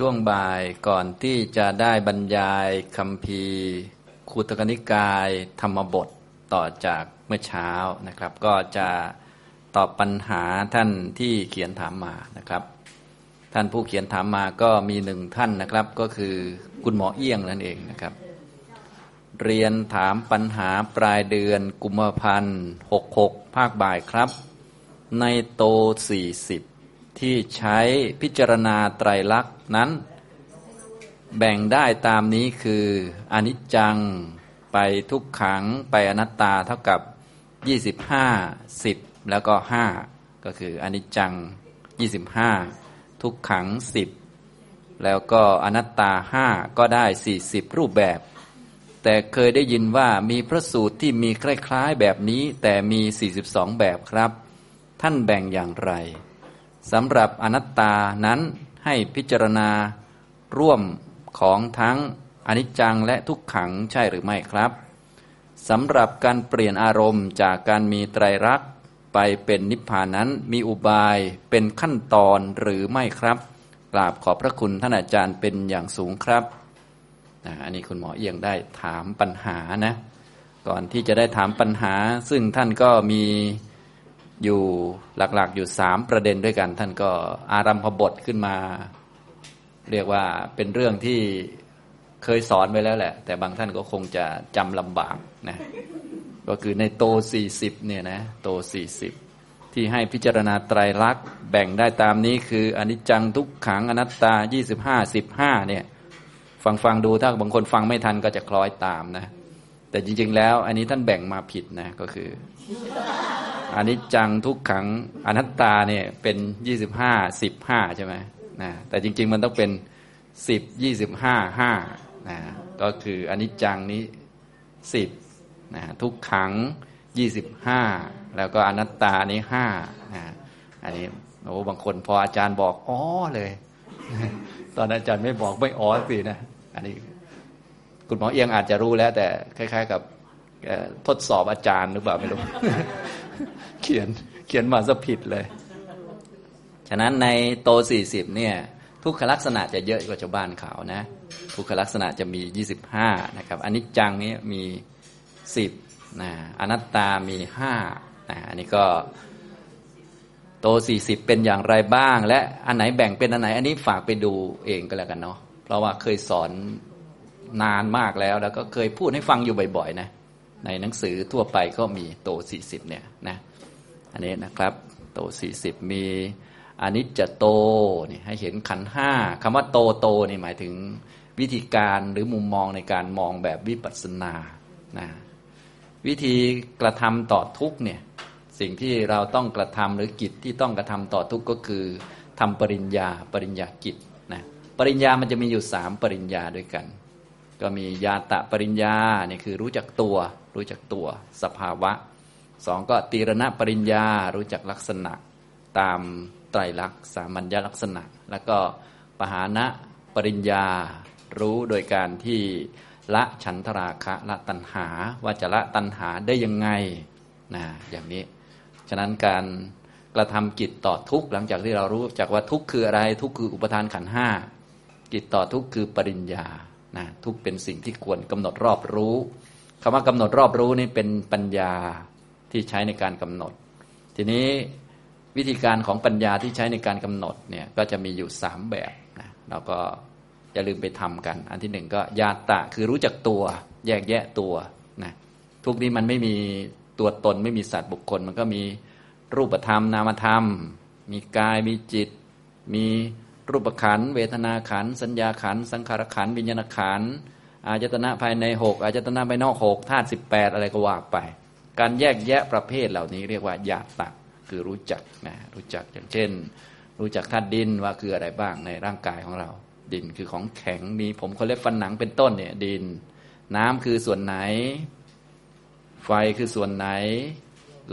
ช่วงบ่ายก่อนที่จะได้บรรยายคำพีคุตกนิกายธรรมบทต่อจากเมื่อเช้านะครับ ก็จะตอบปัญหาท่านที่เขียนถามมานะครับ ท่านผู้เขียนถามมาก็มีหนึ่งท่านนะครับ ก็คือคุณหมอเอี้ยงนั่นเองนะครับ เรียนถามปัญหาปลายเดือนกุมภาพันธ์หกหกภาคบ่ายครับ ในโตสี่สิบที่ใช้พิจารณาไตรลักษณ นั้น แบ่งได้ตามนี้คืออนิจจังไปทุกขังไปอนัตตาเท่ากับ 25 10 แล้วก็ 5 ก็คืออนิจจัง 25 ทุกขัง 10 แล้วก็อนัตตา 5 ก็ได้ 40 รูปแบบ แต่เคยได้ยินว่ามีพระสูตรที่มีคล้ายๆแบบนี้แต่มี 42 แบบครับ ท่านแบ่งอย่างไรสำหรับอนัตตานั้น ให้พิจารณาร่วมของทั้งอนิจจังและทุกขังใช่หรือไม่ครับสำหรับการเปลี่ยนอารมณ์จากการมีไตรรักษ์ไปเป็นนิพพานนั้นมีอุบายเป็นขั้นตอนหรือไม่ครับกราบขอบพระคุณท่านอาจารย์เป็นอย่างสูงครับอันนี้คุณหมอเอียงได้ถามปัญหานะ ก่อนที่จะได้ถามปัญหา ซึ่งท่านก็มี อยู่หลักๆอยู่สามประเด็นด้วยกัน ท่านก็อารัมพบทขึ้นมา เรียกว่าเป็นเรื่องที่เคยสอนไว้แล้วแหละ แต่บางท่านก็คงจะจำลำบากนะก็คือในโตสี่สิบเนี่ยนะโตสี่สิบที่ให้พิจารณาไตรลักษณ์แบ่งได้ตามนี้คืออนิจจังทุกขังอนัตตายี่สิบห้าสิบห้าเนี่ยฟังฟังดูถ้าบางคนฟังไม่ทันก็จะคล้อยตามนะ แต่จริง ๆ แล้ว อันนี้ท่านแบ่งมาผิดนะก็คือ อันนี้จังทุกขังอนัตตาเนี่ยเป็นยี่สิบห้าสิบห้าใช่ไหมนะแต่จริง ๆ มันต้องเป็นสิบยี่สิบห้าห้านะก็คืออันนี้จังนี้สิบนะทุกขังยี่สิบห้าแล้วก็อนัตตานี้ห้านะอันนี้โอ้บางคนพออาจารย์บอกอ๋อเลย ตอนอาจารย์ไม่บอกไม่อ๋อสินะอันนี้คุณหมอเอียงอาจจะรู้แล้ว แต่คล้าย ๆ กับทดสอบอาจารย์หรือเปล่าไม่รู้ เขียนเขียนมาซะผิดเลย ฉะนั้นในโตสี่สิบเนี่ย ทุกขลักษณะจะเยอะกว่าชาวบ้านเขานะ ทุกขลักษณะจะมียี่สิบห้านะครับอันนี้จังนี้มีสิบนะอนัตตามีห้านะอันนี้ก็โตสี่สิบเป็นอย่างไรบ้าง และอันไหนแบ่งเป็นอันไหน อันนี้ฝากไปดูเองก็แล้วกันเนาะเพราะว่าเคยสอนนานมากแล้ว แล้วก็เคยพูดให้ฟังอยู่บ่อยๆนะ ในหนังสือทั่วไปก็มีโตสี่สิบเนี่ยนะอันนี้นะครับ โตสี่สิบมีอนิจจโตนี่ให้เห็นขันห้าคำว่าโตโตนี่หมายถึงวิธีการหรือมุมมองในการมองแบบวิปัสสนานะวิธีกระทำต่อทุกเนี่ยสิ่งที่เราต้องกระทำหรือกิจที่ต้องกระทำต่อทุกก็คือทำปริญญาปริญญากิจนะปริญญามันจะมีอยู่สามปริญญาด้วยกัน ก็มียาตะปริญญาเนี่ยคือรู้จักตัว รู้จักตัวสภาวะสองก็ตีรณปริญญารู้จักลักษณะตามไตรลักษณ์สามัญญลักษณะ แล้วก็ปหานะปริญญารู้โดยการที่ละฉันทราคะละตัณหาว่าจะละตัณหาได้ยังไงนะอย่างนี้ ฉะนั้นการกระทำกิจต่อทุกหลังจากที่เรารู้จากว่าทุกคืออะไรทุกคืออุปทานขันห้ากิจต่อทุกคือปริญญานะทุกเป็นสิ่งที่ควรกำหนดรอบรู้ คำว่ากำหนดรอบรู้นี่เป็นปัญญาที่ใช้ในการกำหนด ทีนี้วิธีการของปัญญาที่ใช้ในการกำหนดเนี่ยก็จะมีอยู่สามแบบนะเราก็อย่าลืมไปทำกัน อันที่หนึ่งก็ญาตะคือรู้จักตัว แยกแยะตัวนะทุกนี้มันไม่มีตัวตนไม่มีสัตว์บุคคล มันก็มีรูปธรรมนามธรรม มีกายมีจิต มีรูปขันเวทนาขันสัญญาขันสังขารขันวิญญาณขัน อาจตนะภายในหกอาจตนะภายนอกหกธาตุสิบแปดอะไรก็ว่าไป การแยกแยะประเภทเหล่านี้เรียกว่าญาตะคือรู้จักนะรู้จักอย่างเช่น รู้จักธาตุดินว่าคืออะไรบ้างในร่างกายของเรา ดินคือของแข็งมีผมคนเล็บฟันหนังเป็นต้นเนี่ยดิน น้ำคือส่วนไหน ไฟคือส่วนไหน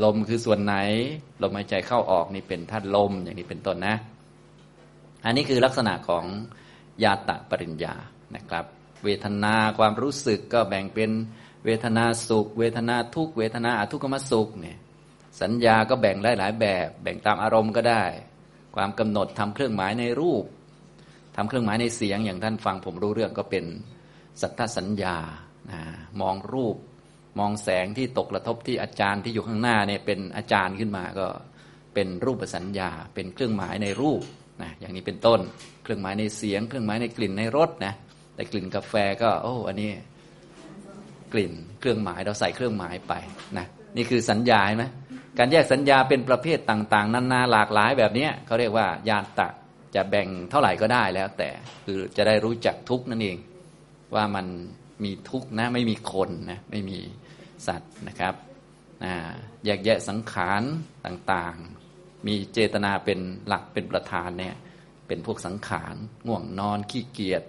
ลมคือส่วนไหนลมหายใจเข้าออกนี่เป็นธาตุลมอย่างนี้เป็นต้นนะ อันนี้คือลักษณะของญาตะปริญญานะครับ เวทนาความรู้สึกก็แบ่งเป็นเวทนาสุข เวทนาทุกเวทนาอทุกขมสุขเนี่ยสัญญาก็แบ่งได้หลายแบบ แบ่งตามอารมณ์ก็ได้ ความกำหนดทำเครื่องหมายในรูปทำเครื่องหมายในเสียงอย่างท่านฟังผมรู้เรื่องก็เป็นสัทธสัญญานะมองรูป มองแสงที่ตกกระทบที่อาจารย์ที่อยู่ข้างหน้าเนี่ยเป็นอาจารย์ขึ้นมาก็เป็นรูปสัญญา เป็นเครื่องหมายในรูปนะอย่างนี้เป็นต้น เครื่องหมายในเสียง เครื่องหมายในกลิ่นในรสนะ แต่กลิ่นกาแฟก็ โอ้อันนี้กลิ่นเครื่องหมายเราใส่เครื่องหมายไปนะนี่คือสัญญาใช่ไหมการแยกสัญญาเป็นประเภทต่าง ๆ นานาหลากหลายแบบนี้เขาเรียกว่าญาตะจะแบ่งเท่าไหร่ก็ได้แล้ว แต่คือจะได้รู้จักทุกนั่นเอง ว่ามันมีทุกนะไม่มีคนนะไม่มีสัตว์นะครับแยกแยะสังขารต่างๆ มีเจตนาเป็นหลักเป็นประธานเนี่ยเป็นพวกสังขารง่วงนอนขี้เกียจ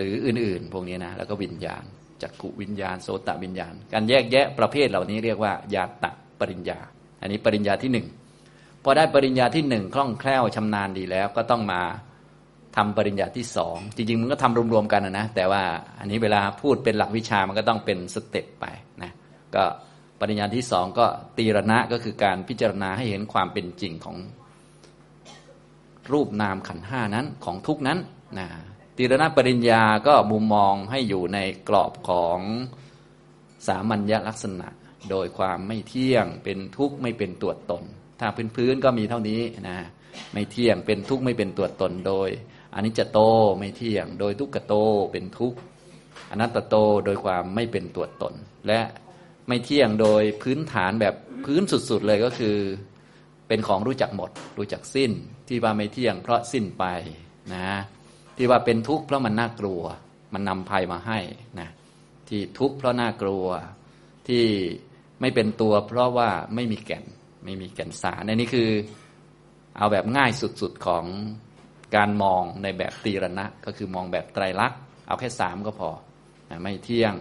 หรืออื่น ๆ พวกนี้นะแล้วก็วิญญาณจักขุวิญญาณโสตวิญญาณ การแยกแยะประเภทเหล่านี้เรียกว่าญาตะปริญญา อันนี้ปริญญาที่หนึ่งพอได้ปริญญาที่หนึ่งคล่องแคล่วชำนาญดีแล้วก็ต้องมาทำปริญญาที่สองจริงๆ มันก็ทำรวมๆกันนะแต่ว่าอันนี้เวลาพูดเป็นหลักวิชามันก็ต้องเป็นสเต็ปไปนะก็ปริญญาที่สองก็ตีรณะก็คือการพิจารณาให้เห็นความเป็นจริงของรูปนามขันห้านั้นของทุกนั้นนะ ตีรณปริญญาก็มุมมองให้อยู่ในกรอบของสามัญญลักษณะ โดยความไม่เที่ยงเป็นทุกข์ไม่เป็นตัวตน ถ้าพื้นๆก็มีเท่านี้นะไม่เที่ยงเป็นทุกข์ไม่เป็นตัวตนโดยอนิจจโตไม่เที่ยง โดยทุกขโตเป็นทุกข์อนัตตโตโดยความไม่เป็นตัวตน และไม่เที่ยงโดยพื้นฐานแบบพื้นสุดๆเลยก็คือ เป็นของรู้จักหมด รู้จักสิ้นที่ว่าไม่เที่ยงเพราะสิ้นไปนะ ที่ว่าเป็นทุกข์เพราะมันน่ากลัว มันนำภัยมาให้นะที่ทุกข์เพราะน่ากลัวที่ไม่เป็นตัว เพราะว่าไม่มีแก่นไม่มีแก่นสารในนี้คือเอาแบบง่ายสุดๆของการมองในแบบตีรณะ ก็คือมองแบบไตรลักษณ์เอาแค่สามก็พอนะไม่เที่ยง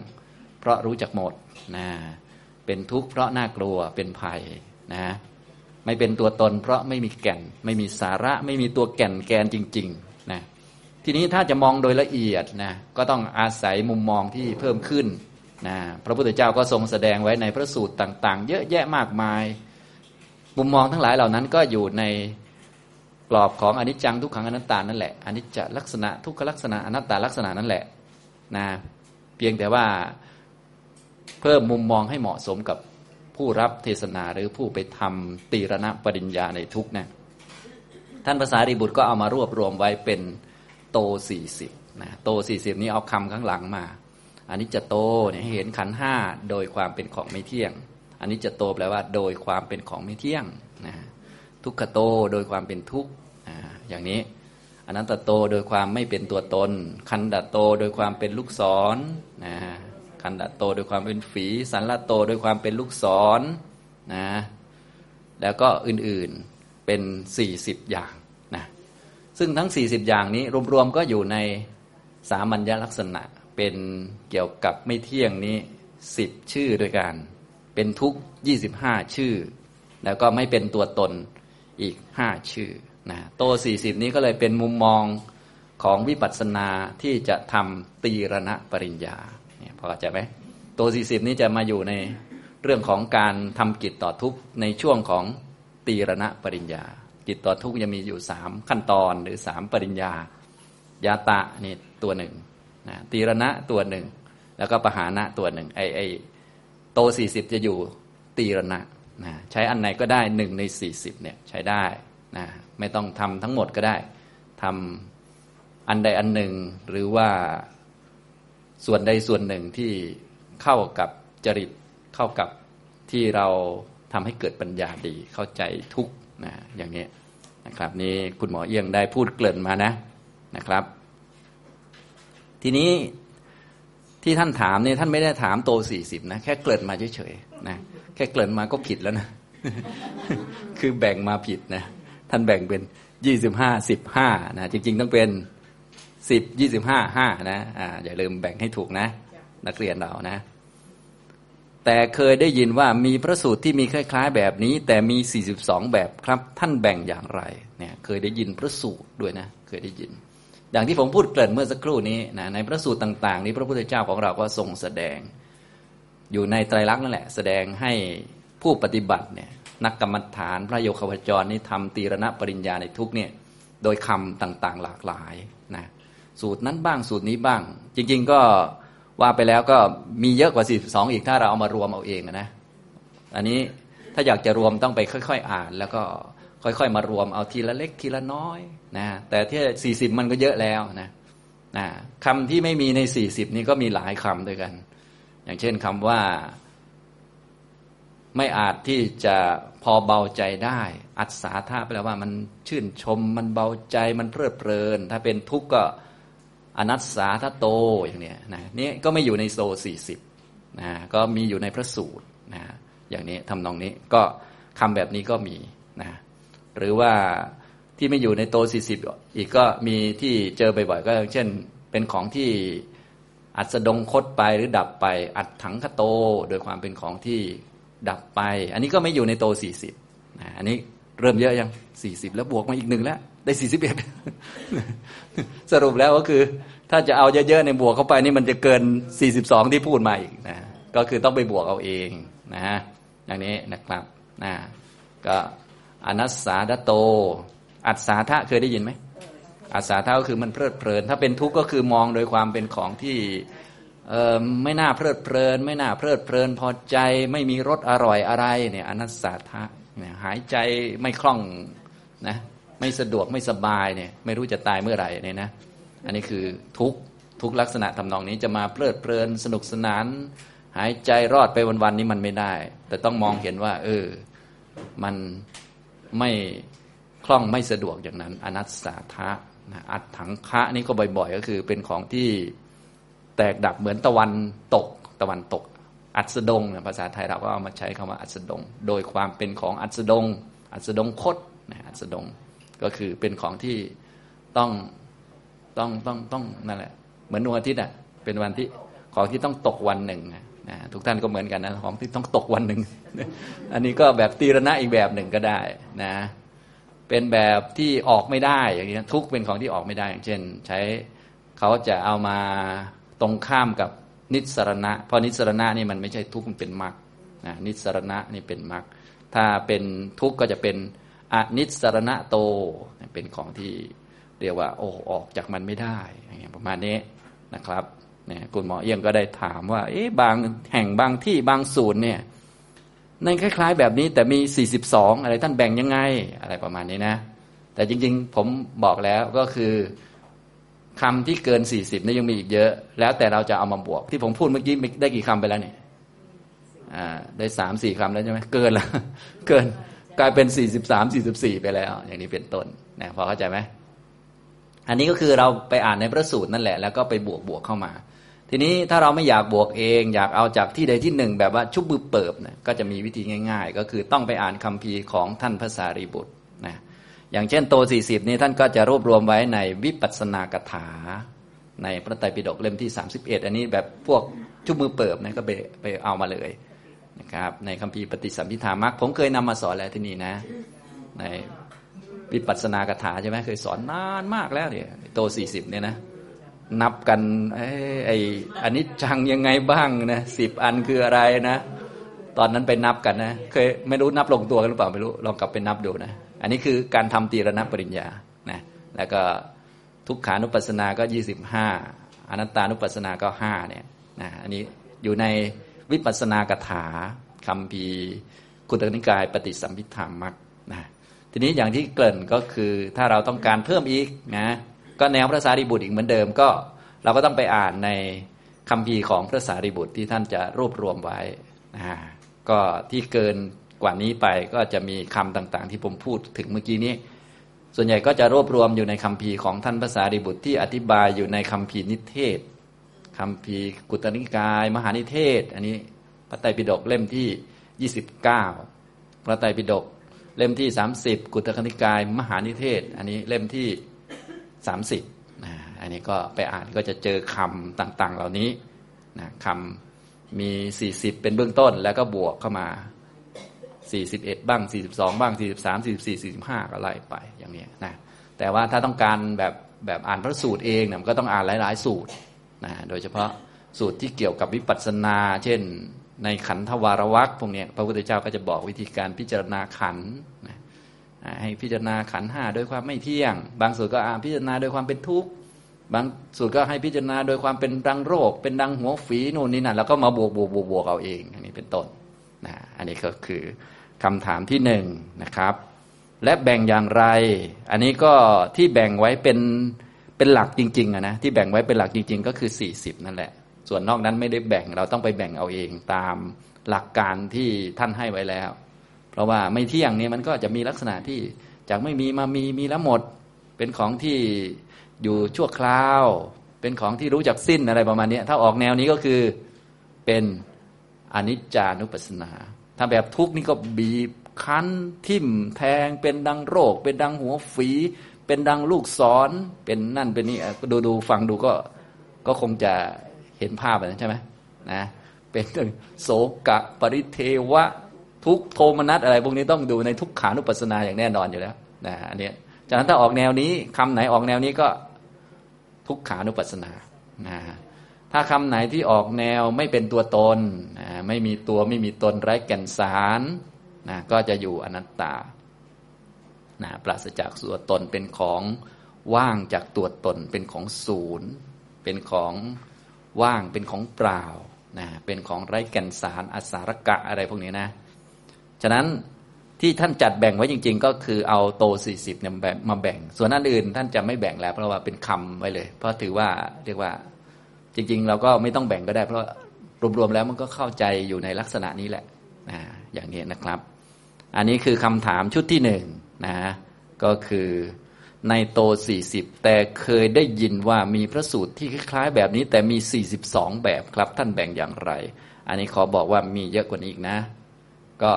เพราะรู้จักหมดนะเป็นทุกข์เพราะน่ากลัวเป็นภัยนะไม่เป็นตัวตน เพราะไม่มีแก่น ไม่มีสาระ ไม่มีตัวแก่นแกนจริงๆนะ ทีนี้ถ้าจะมองโดยละเอียดนะก็ต้องอาศัยมุมมองที่เพิ่มขึ้นนะพระพุทธเจ้าก็ทรงแสดงไว้ในพระสูตรต่าง ๆ เยอะแยะมากมาย มุมมองทั้งหลายเหล่านั้นก็อยู่ในกรอบของอนิจจังทุกขังอนัตตานั่นแหละอนิจจลักษณะทุกขลักษณะอนัตตาลักษณะนั่นแหละนะเพียงแต่ว่าเพิ่มมุมมองให้เหมาะสมกับผู้รับเทศนาหรือผู้ไปทำตีรณปริญญาในทุกนะท่านภาษาริบุตรก็เอามารวบรวมไว้เป็น โตสี่สิบนะโตสี่สิบนี้เอาคำข้างหลังมาอันนี้จะโตเนี่ยให้เห็นขันห้าโดยความเป็นของไม่เที่ยง อันนี้จะโตแปลว่า โดยความเป็นของไม่เที่ยงนะทุกขโตโดยความเป็นทุกข์อย่างนี้อนันตโตโดยความไม่เป็นตัวตน คันดโตโดยความเป็นลูกศรนะคันดโตโดยความเป็นฝีสันละโตโดยความเป็นลูกศรนะแล้วก็อื่นๆเป็นสี่สิบอย่าง ซึ่งทั้งสี่สิบอย่างนี้รวมๆก็อยู่ในสามัญญลักษณะเป็นเกี่ยวกับไม่เที่ยงนี้สิบชื่อด้วยกัน เป็นทุกยี่สิบห้าชื่อ แล้วก็ไม่เป็นตัวตนอีกห้าชื่อนะโตสี่สิบนี้ก็เลยเป็นมุมมองของวิปัสสนาที่จะทำตีรณะปริญญาเนี่ยพอเข้าใจไหมโตสี่สิบนี้จะมาอยู่ในเรื่องของการทำกิจต่อทุกในช่วงของตีรณะปริญญา จิตต่อทุกยังมีอยู่สามขั้นตอนหรือสามปริญญายาตะนี่ตัวหนึ่งนะตีรณะตัวหนึ่ง แล้วก็ปหานะตัวหนึ่งไอไอโตสี่สิบจะอยู่ตีรณะนะใช้อันไหนก็ได้หนึ่งในสี่สิบเนี่ยใช้ได้นะไม่ต้องทำทั้งหมดก็ได้ทำอันใดอันหนึ่ง หรือว่าส่วนใดส่วนหนึ่งที่เข้ากับจริตเข้ากับที่เราทำให้เกิดปัญญาดีเข้าใจทุกนะอย่างนี้ นะครับ นี่คุณหมอเอียงได้พูดเกริ่นมานะนะครับ ทีนี้ที่ท่านถามเนี่ยท่านไม่ได้ถามโตสี่สิบนะแค่เกริ่นมาเฉยๆนะแค่เกริ่นมาก็ผิดแล้วนะ คือแบ่งมาผิดนะท่านแบ่งเป็นยี่สิบห้าสิบห้านะจริง ๆ ต้องเป็นสิบยี่สิบห้าห้านะอ่าอย่าลืมแบ่งให้ถูกนะ นักเรียนเรานะ แต่เคยได้ยินว่ามีพระสูตรที่มีคล้าย ๆ แบบนี้ แต่มีสี่สิบสองแบบครับท่านแบ่งอย่างไรเนี่ยเคยได้ยินพระสูตรด้วยนะเคยได้ยิน อย่างที่ผมพูดเกริ่นเมื่อสักครู่นี้นะในพระสูตรต่าง ๆ นี้พระพุทธเจ้าของเราก็ทรงแสดง อยู่ในไตรลักษณ์นั่นแหละ แสดงให้ผู้ปฏิบัติเนี่ยนักกรรมฐานพระโยคาวจรนี่ทำตีรณปริญญาในทุกเนี่ยโดยคำต่างๆหลากหลายนะสูตรนั้นบ้างสูตรนี้บ้าง จริง ๆ ก็ ว่าไปแล้วก็มีเยอะกว่า 42 อีกถ้าเราเอามารวมเอาเองนะ อันนี้ถ้าอยากจะรวมต้องไปค่อยๆ อ่าน แล้วก็ค่อย ๆ มารวมเอาทีละเล็กทีละน้อยนะแต่ที่ 40 มันก็เยอะแล้วนะนะคำที่ไม่มีใน 40 นี่ก็มีหลายคำด้วยกัน อย่างเช่นคำว่า ไม่อาจที่จะพอเบาใจได้ อัศสาธาแปลว่ามันชื่นชม มันเบาใจมันเพลิดเพลิน ถ้าเป็นทุกข์ก็ อนัสสาทโตอย่างเนี้ยนะนี่ก็ไม่อยู่ในโซสี่สิบนะก็มีอยู่ในพระสูตรนะอย่างนี้ทำนองนี้ก็คำแบบนี้ก็มีนะหรือว่าที่ไม่อยู่ในโตสี่สิบอีกก็มีที่เจอบ่อยๆก็เช่นเป็นของที่อัศดงคตไปหรือดับไป อัดถังคโต โดยความเป็นของที่ดับไป อันนี้ก็ไม่อยู่ในโตสี่สิบอันนี้เริ่มเยอะยังสี่สิบแล้วบวกมาอีกหนึ่งแล้ว ได้สี่สิบเอ็ดสรุปแล้วก็คือ ถ้าจะเอาเยอะๆในบวกเข้าไปนี่มันจะเกินสี่สิบสองที่พูดมาอีกนะก็คือต้องไปบวกเอาเองนะฮะอย่างนี้นะครับนะก็อนัสสาดโต อัศาทะเคยได้ยินไหมอัศาทะก็คือมันเพลิดเพลิน ถ้าเป็นทุกข์ก็คือมองโดยความเป็นของที่ไม่น่าเพลิดเพลิน ไม่น่าเพลิดเพลิน พอใจไม่มีรสอร่อยอะไรเนี่ยอนัสสาทะเนี่ยหายใจไม่คล่องนะ ไม่สะดวกไม่สบายเนี่ยไม่รู้จะตายเมื่อไหร่เนี่ยนะอันนี้คือทุกทุกลักษณะทำนองนี้จะมาเพลิดเพลินสนุกสนาน หายใจรอดไปวันๆนี้มันไม่ได้ แต่ต้องมองเห็นว่า เออ มันไม่คล่องไม่สะดวกอย่างนั้น อนัตสาทะอัดถังคะนี่ก็บ่อยๆ ก็คือเป็นของที่แตกดับเหมือนตะวันตก ตะวันตก อัสดงนะภาษาไทยเราก็เอามาใช้คำว่าอัสดง โดยความเป็นของอัสดง อัสดงคตนะอัสดง ก็คือเป็นของที่ต้องต้องต้องต้องนั่นแหละ เหมือนดวงอาทิตย์อะเป็นวันที่ของที่ต้องตกวันหนึ่งนะทุกท่านก็เหมือนกันนะของที่ต้องตกวันหนึ่งอันนี้ก็แบบตีรณะอีกแบบหนึ่งก็ได้นะ เป็นแบบที่ออกไม่ได้อย่างนี้ทุกเป็นของที่ออกไม่ได้ อย่างเช่น ใช้เขาจะเอามาตรงข้ามกับนิสรณะ เพราะนิสรณะนี่มันไม่ใช่ทุกมันเป็นมรรคนะนิสรณะนี่เป็นมรรคถ้าเป็นทุกข์ก็จะเป็น อนิสรณะโตเป็นของที่เรียกว่าโอ้ออกจากมันไม่ได้อย่างประมาณนี้นะครับเนี่ยคุณหมอเอี้ยงก็ได้ถามว่า เอ๊ะบางแห่งบางที่บางศูนย์เนี่ยในคล้าย ๆ แบบนี้แต่มี 42 อะไรท่านแบ่งยังไงอะไรประมาณนี้นะ แต่จริงๆ ผมบอกแล้วก็คือคำที่เกิน 40นี่ยังมีอีกเยอะ แล้วแต่เราจะเอามาบวก ที่ผมพูดเมื่อกี้ได้กี่คำไปแล้วเนี่ยได้สามสี่คำแล้วใช่ไหมเกินแล้วเกิน กลายเป็นสี่สิบสามสี่สิบสี่ไปแล้ว อย่างนี้เป็นต้นนะพอเข้าใจไหมอันนี้ก็คือเราไปอ่านในพระสูตรนั่นแหละ แล้วก็ไปบวกบวกเข้ามา ทีนี้ถ้าเราไม่อยากบวกเอง อยากเอาจากที่ใดที่หนึ่ง แบบว่าชุบบือเปิบนะก็จะมีวิธีง่าย ๆ ก็คือต้องไปอ่านคัมภีร์ของท่านพระสารีบุตรนะอย่างเช่นโตสี่สิบนี้ท่านก็จะรวบรวมไว้ในวิปัสสนากถา ในพระไตรปิฎกเล่มที่สามสิบเอ็ดอันนี้แบบพวกชุบมือเปิบนะก็ไปไปเอามาเลย นะครับในคัมภีร์ปฏิสัมพิธามักผมเคยนำมาสอนแล้วที่นี่นะ ในวิปัสสนากถาใช่ไหมเคยสอนนานมากแล้วเนี่ยโตสี่สิบเนี่ยนะนับกันไอ้ไอ้อันนี้จังยังไงบ้างนะสิบอันคืออะไรนะ ตอนนั้นไปนับกันนะเคยไม่รู้นับลงตัวกันหรือเปล่าไม่รู้ลองกลับไปนับดูนะอันนี้คือการทำตีรณปริญญานะแล้วก็ทุกขานุปัสสนาก็ยี่สิบห้าอนัตตานุปัสสนาก็ห้าเนี่ยนะอันนี้อยู่ใน วิปัสสนากถาคำพีกุตนิกายปฏิสัมพิธามักนะทีนี้อย่างที่เกริ่นก็คือถ้าเราต้องการเพิ่มอีกนะก็แนวพระสารีบุตรอีกเหมือนเดิมก็ เราก็ต้องไปอ่านในคำพีของพระสารีบุตรที่ท่านจะรวบรวมไว้นะก็ที่เกินกว่านี้ไปก็จะมีคำต่างๆ ที่ผมพูดถึงเมื่อกี้นี้ ส่วนใหญ่ก็จะรวบรวมอยู่ในคำพีของท่านพระสารีบุตรที่อธิบายอยู่ในคำพีนิเทศ คำพีกุตนิกาย มหานิเทศ อันนี้พระไตรปิฎกเล่มที่ 29 พระไตรปิฎกเล่มที่ 30 กุตนิกาย มหานิเทศ อันนี้เล่มที่ 30นะอันนี้ก็ไปอ่านก็จะเจอคำต่างๆ เหล่านี้นะคำมี 40 เป็นเบื้องต้นแล้วก็บวกเข้ามา 41 บ้าง 42 บ้าง 43 44 45 ก็ไล่ไปอย่างนี้นะแต่ว่าถ้าต้องการแบบแบบอ่านพระสูตรเองเนี่ยมันก็ต้องอ่านหลาย ๆ สูตร นะโดยเฉพาะสูตรที่เกี่ยวกับวิปัสสนา เช่น ในขันธวารวักพวกนี้พระพุทธเจ้าก็จะบอกวิธีการพิจารณาขันนะให้พิจารณาขันห้าโดยความไม่เที่ยง บางส่วนก็พิจารณาโดยความเป็นทุกข์บางส่วนก็ให้พิจารณาโดยความเป็นดังโรค เป็นดังหัวฝีนู่นนี่นั่นแล้วก็มาบวกบวกบวกบวกเอาเอง อันนี้เป็นต้นนะอันนี้ก็คือคำถามที่หนึ่งนะครับ และแบ่งอย่างไร อันนี้ก็ที่แบ่งไว้เป็น เป็นหลักจริงๆนะที่แบ่งไว้เป็นหลักจริง ๆ ก็คือ 40 นั่นแหละ ส่วนนอกนั้นไม่ได้แบ่งเราต้องไปแบ่งเอาเองตามหลักการที่ท่านให้ไว้แล้ว เพราะว่าไม่เที่ยงนี้มันก็จะมีลักษณะที่จากไม่มีมามีมีแล้วหมด เป็นของที่อยู่ชั่วคราว เป็นของที่รู้จักสิ้นอะไรประมาณนี้ถ้าออกแนวนี้ก็คือเป็นอนิจจานุปัสสนา ถ้าแบบทุกนี่ก็บีบคั้นทิ่มแทงเป็นดังโรค เป็นดังหัวฝี เป็นดังลูกศรเป็นนั่นเป็นนี่ดูดูฟังดูก็ก็คงจะเห็นภาพนะใช่ไหมนะเป็นโสกะปริเทวะทุกโทมนัสอะไร พวกนี้ต้องดูในทุกขานุปัสสนาอย่างแน่นอนอยู่แล้วนะอันนี้จากนั้นถ้าออกแนวนี้คำไหนออกแนวนี้ก็ทุกขานุปัสสนานะถ้าคำไหนที่ออกแนวไม่เป็นตัวตนนะไม่มีตัวไม่มีตนไร้แก่นสารนะก็จะอยู่อนัตตา นะปราศจากตัวตนเป็นของว่างจากตัวตน เป็นของศูนย์ เป็นของว่างเป็นของเปล่านะเป็นของไร้แก่นสารอสารกะอะไรพวกนี้นะ ฉะนั้นที่ท่านจัดแบ่งไว้จริง ๆ ก็คือเอาโตสี่สิบเนี่ยมาแบ่ง ส่วนอันอื่นท่านจะไม่แบ่งแล้ว เพราะว่าเป็นคำไว้เลย เพราะถือว่าเรียกว่าจริง ๆ เราก็ไม่ต้องแบ่งก็ได้ เพราะรวมๆแล้วมันก็เข้าใจอยู่ในลักษณะนี้แหละนะอย่างนี้นะครับ อันนี้คือคำถามชุดที่หนึ่ง นะก็คือในโตสี่สิบแต่เคยได้ยินว่ามีพระสูตรที่คล้ายๆ แบบนี้แต่มีสี่สิบสองแบบครับท่านแบ่งอย่างไร อันนี้ขอบอกว่ามีเยอะกว่านี้อีกนะ ก็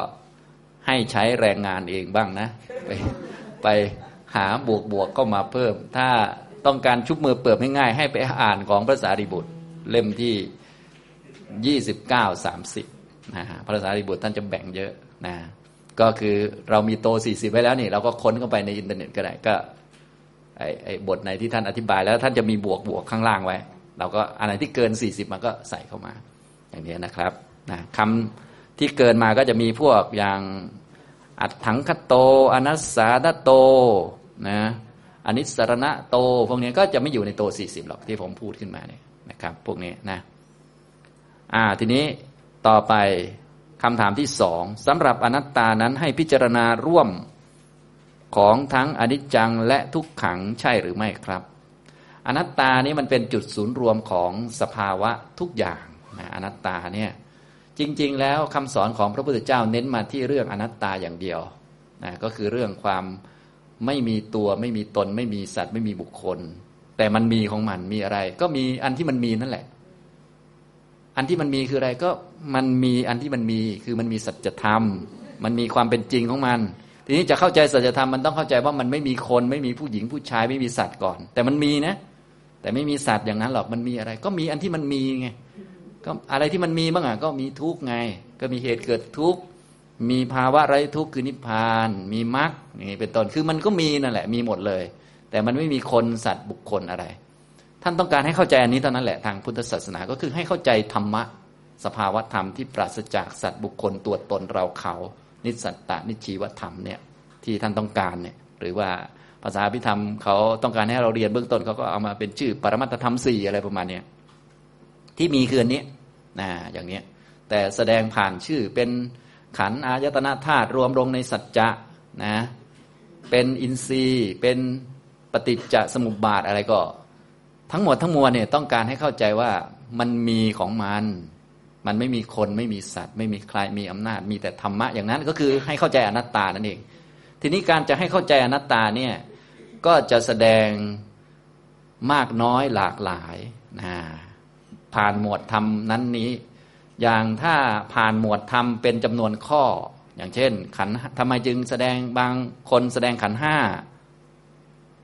ให้ใช้แรงงานเองบ้างนะ ไปไปหาบวกบวกก็มาเพิ่ม ถ้าต้องการชุบมือเปิดง่ายๆให้ไปอ่านของพระสารีบุตร เล่มที่ยี่สิบเก้าสามสิบนะพระสารีบุตรท่านจะแบ่งเยอะนะ ก็คือเรามีโตสี่สิบไว้แล้วนี่ เราก็ค้นเข้าไปในอินเทอร์เน็ตก็ได้ก็ไอ้ไอ้บทไหนที่ท่านอธิบายแล้วท่านจะมีบวกบวกข้างล่างไว้ เราก็อันไหนที่เกินสี่สิบมันก็ใส่เข้ามา อย่างนี้นะครับนะคำที่เกินมาก็จะมีพวกอย่างอัดถังคโต อนัสสาดโตนะอนิสรณะโต พวกนี้ก็จะไม่อยู่ในโตสี่สิบหรอกที่ผมพูดขึ้นมาเนี่ยนะครับ พวกนี้นะอ่าทีนี้ต่อไป คำถามที่สองสำหรับอนัตตานั้นให้พิจารณาร่วมของทั้งอนิจจังและทุกขังใช่หรือไม่ครับ อนัตตานี้มันเป็นจุดศูนย์รวมของสภาวะทุกอย่างนะอนัตตาเนี่ยจริง ๆ แล้วคำสอนของพระพุทธเจ้าเน้นมาที่เรื่องอนัตตาอย่างเดียวนะก็คือเรื่องความไม่มีตัวไม่มีตน ไม่มีสัตว์ไม่มีบุคคล แต่มันมีของมันมีอะไร ก็มีอันที่มันมีนั่นแหละ อันที่มันมีคืออะไรก็มันมีอันที่มันมีคือมันมีสัจธรรม มันมีความเป็นจริงของมัน ทีนี้จะเข้าใจสัจธรรมมันต้องเข้าใจว่ามันไม่มีคนไม่มีผู้หญิงผู้ชายไม่มีสัตว์ก่อน แต่มันมีนะ แต่ไม่มีสัตว์อย่างนั้นหรอกมันมีอะไร ก็มีอันที่มันมีไงก็อะไรที่มันมีบ้างอะก็มีทุกไง ก็มีเหตุเกิดทุกมีภาวะไร้ทุกข์คือนิพพาน มีมรรคอย่างนี้เป็นต้นคือมันก็มีนั่นแหละ มีหมดเลย แต่มันไม่มีคนสัตว์บุคคลอะไร ท่านต้องการให้เข้าใจอันนี้เท่านั้นแหละทางพุทธศาสนาก็คือให้เข้าใจธรรมะ สภาวธรรมที่ปราศจากสัตว์บุคคลตัวตนเราเขา นิสัตตะนิชีวธรรมเนี่ยที่ท่านต้องการเนี่ยหรือว่าภาษาพิธรรมเขาต้องการให้เราเรียนเบื้องต้นเขาก็เอามาเป็นชื่อปรมัตธรรมสี่อะไรประมาณนี้ที่มีคืออันนี้นะอย่างนี้แต่แสดงผ่านชื่อเป็นขันอายตนะธาตุรวมลงในสัจจะนะเป็นอินทรีย์เป็นปฏิจจสมุปบาทอะไรก็ ทั้งหมดทั้งมวลเนี่ยต้องการให้เข้าใจว่ามันมีของมัน มันไม่มีคนไม่มีสัตว์ ไม่มีใครมีอำนาจ มีแต่ธรรมะอย่างนั้นก็คือให้เข้าใจอนัตตานั่นเอง ทีนี้การจะให้เข้าใจอนัตตาเนี่ยก็จะแสดงมากน้อยหลากหลายนะผ่านหมวดธรรมนั้นนี้ อย่างถ้าผ่านหมวดธรรมเป็นจำนวนข้อ อย่างเช่น ขันทำไมจึงแสดงบางคนแสดงขันห้า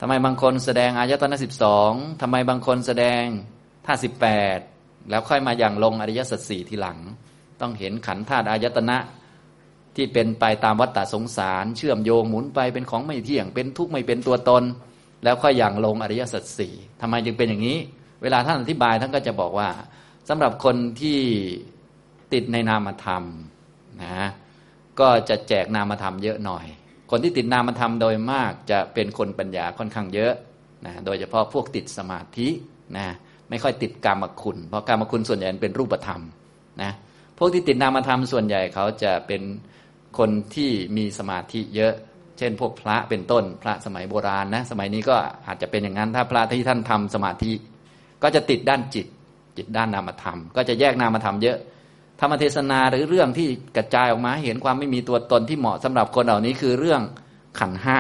ทำไมบางคนแสดงอายตนะสิบสองทำไมบางคนแสดงท่าสิบแปดแล้วค่อยมาอย่างลงอริยสัจสี่ทีหลัง ต้องเห็นขันธาตุอายตนะที่เป็นไปตามวัฏฏะสงสาร เชื่อมโยงหมุนไปเป็นของไม่เที่ยง เป็นทุกข์ไม่เป็นตัวตน แล้วค่อยอย่างลงอริยสัจสี่ทำไมจึงเป็นอย่างนี้ เวลาท่านอธิบายท่านก็จะบอกว่าสำหรับคนที่ติดในนามธรรมนะก็จะแจกนามธรรมเยอะหน่อย คนที่ติดนามธรรมโดยมากจะเป็นคนปัญญาค่อนข้างเยอะนะโดยเฉพาะพวกติดสมาธินะไม่ค่อยติดกรรมคุณ เพราะกรรมคุณส่วนใหญ่เป็นรูปธรรมนะพวกที่ติดนามธรรมส่วนใหญ่เขาจะเป็นคนที่มีสมาธิเยอะ เช่น พวกพระเป็นต้นพระสมัยโบราณนะสมัยนี้ก็อาจจะเป็นอย่างนั้นถ้าพระที่ท่านทำสมาธิ ก็จะติดด้านจิตจิตด้านนามธรรม ก็จะแยกนามธรรมเยอะ ธรรมเทศนาหรือเรื่องที่กระจายออกมาเห็นความไม่มีตัวตนที่เหมาะสำหรับคนเหล่านี้คือเรื่องขันห้า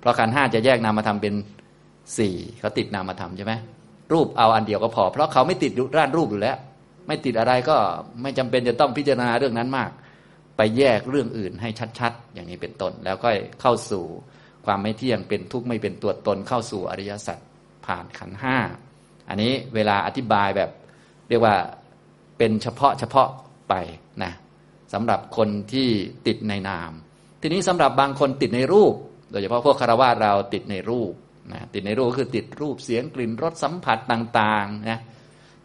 เพราะขันห้าจะแยกนามธรรมเป็นสี่เขาติดนามธรรมใช่ไหมรูปเอาอันเดียวก็พอ เพราะเขาไม่ติดด้านรูปอยู่แล้ว ไม่ติดอะไรก็ไม่จำเป็นจะต้องพิจารณาเรื่องนั้นมาก ไปแยกเรื่องอื่นให้ชัดๆ อย่างนี้เป็นต้น แล้วก็เข้าสู่ความไม่เที่ยงเป็นทุกข์ไม่เป็นตัวตนเข้าสู่อริยสัจผ่านขันห้าอันนี้เวลาอธิบายแบบเรียกว่าเป็นเฉพาะเฉพาะ ไปนะสำหรับคนที่ติดในนาม ทีนี้สำหรับบางคนติดในรูป โดยเฉพาะพวกคารวะเราติดในรูปนะติดในรูปคือติดรูปเสียงกลิ่นรสสัมผัสต่างๆนะ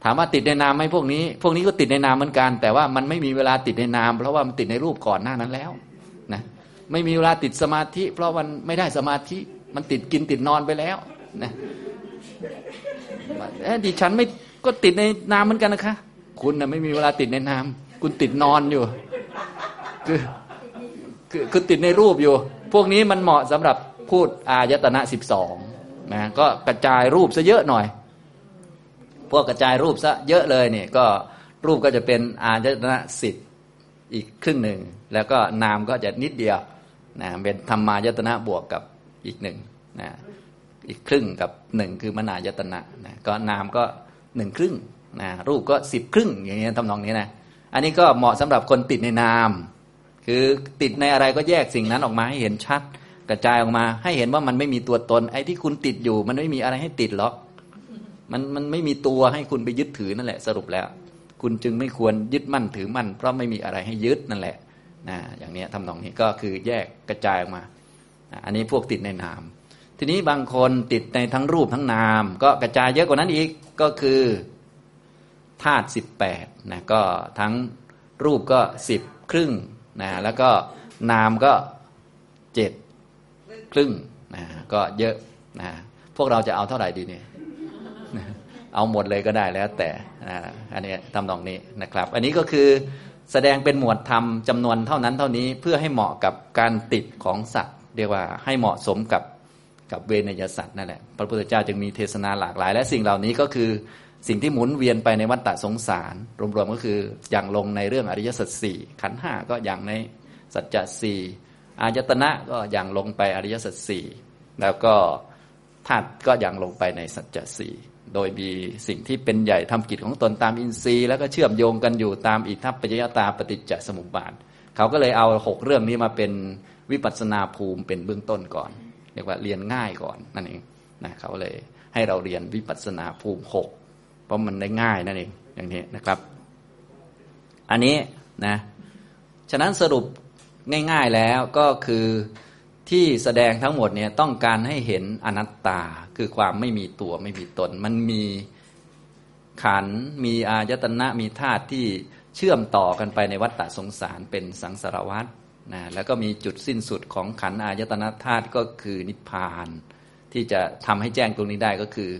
ถามว่าติดในนามไหมพวกนี้ พวกนี้ก็ติดในนามเหมือนกัน แต่ว่ามันไม่มีเวลาติดในนาม เพราะว่ามันติดในรูปก่อนหน้านั้นแล้วนะไม่มีเวลาติดสมาธิ เพราะมันไม่ได้สมาธิมันติดกินติดนอนไปแล้วนะดิฉันไม่ก็ติดในนามเหมือนกันนะคะ คุณนะไม่มีเวลาติดในนาม คุณติดนอนอยู่ คือคือคือติดในรูปอยู่ พวกนี้มันเหมาะสำหรับพูดอายตนะสิบสองนะก็กระจายรูปซะเยอะหน่อย พวกกระจายรูปซะเยอะเลยเนี่ยก็รูปก็จะเป็นอายตนะสิบอีกครึ่งหนึ่ง แล้วก็นามก็จะนิดเดียวนะเป็นธรรมายตนะบวกกับอีกหนึ่งนะอีกครึ่งกับหนึ่งคือมนายตนะนะก็นามก็หนึ่งครึ่งนะรูปก็สิบครึ่งอย่างเงี้ยทำนองนี้นะ อันนี้ก็เหมาะสำหรับคนติดในนาม คือติดในอะไรก็แยกสิ่งนั้นออกมาให้เห็นชัด กระจายออกมา ให้เห็นว่ามันไม่มีตัวตน ไอ้ที่คุณติดอยู่ มันไม่มีอะไรให้ติดหรอก มันมันไม่มีตัวให้คุณไปยึดถือนั่นแหละสรุปแล้ว คุณจึงไม่ควรยึดมั่นถือมั่น เพราะไม่มีอะไรให้ยึดนั่นแหละนะอย่างนี้ทำนองนี้ก็คือแยกกระจายออกมา อันนี้พวกติดในนาม ทีนี้บางคนติดในทั้งรูปทั้งนาม ก็กระจายเยอะกว่านั้นอีกก็คือ ธาตุสิบแปดนะก็ทั้งรูปก็สิบครึ่งนะแล้วก็นามก็เจ็ดครึ่งนะก็เยอะนะพวกเราจะเอาเท่าไหร่ดีเนี่ยเอาหมดเลยก็ได้แล้วแต่นะอันนี้ทำนองนี้นะครับ อันนี้ก็คือแสดงเป็นหมวดธรรมจำนวนเท่านั้นเท่านี้เพื่อให้เหมาะกับการติดของสัตว์ เรียกว่าให้เหมาะสมกับกับเวนยสัตว์นั่นแหละพระพุทธเจ้าจึงมีเทศนาหลากหลาย และสิ่งเหล่านี้ก็คือ สิ่งที่หมุนเวียนไปในวัฏฏะสงสาร รวมๆก็คืออย่างลงในเรื่องอริยสัจสี่ขันห้าก็อย่างในสัจจะสี่อายตนะก็อย่างลงไปอริยสัจสี่แล้วก็ธาตุก็อย่างลงไปในสัจจะสี่โดยมีสิ่งที่เป็นใหญ่ทำกิจของตนตามอินทรีย์ แล้วก็เชื่อมโยงกันอยู่ตามอิทัปปัจจยตาปฏิจจสมุปบาทเขาก็เลยเอาหกเรื่องนี้มาเป็นวิปัสนาภูมิเป็นเบื้องต้นก่อนเรียกว่าเรียนง่ายก่อนนั่นเองนะเขาเลยให้เราเรียนวิปัสนาภูมิหก เพราะมันได้ง่ายนั่นเองอย่างนี้นะครับ อันนี้นะฉะนั้นสรุปง่าย ๆแล้วก็คือที่แสดงทั้งหมดเนี่ยต้องการให้เห็นอนัตตาคือความไม่มีตัวไม่มีตน มันมีขันมีอายตนะมีธาตุที่เชื่อมต่อกันไปในวัฏฏะสงสารเป็นสังสารวัฏนะแล้วก็มีจุดสิ้นสุดของขันอายตนะธาตุก็คือนิพพาน ที่จะทำให้แจ้งตรงนี้ได้ก็คือ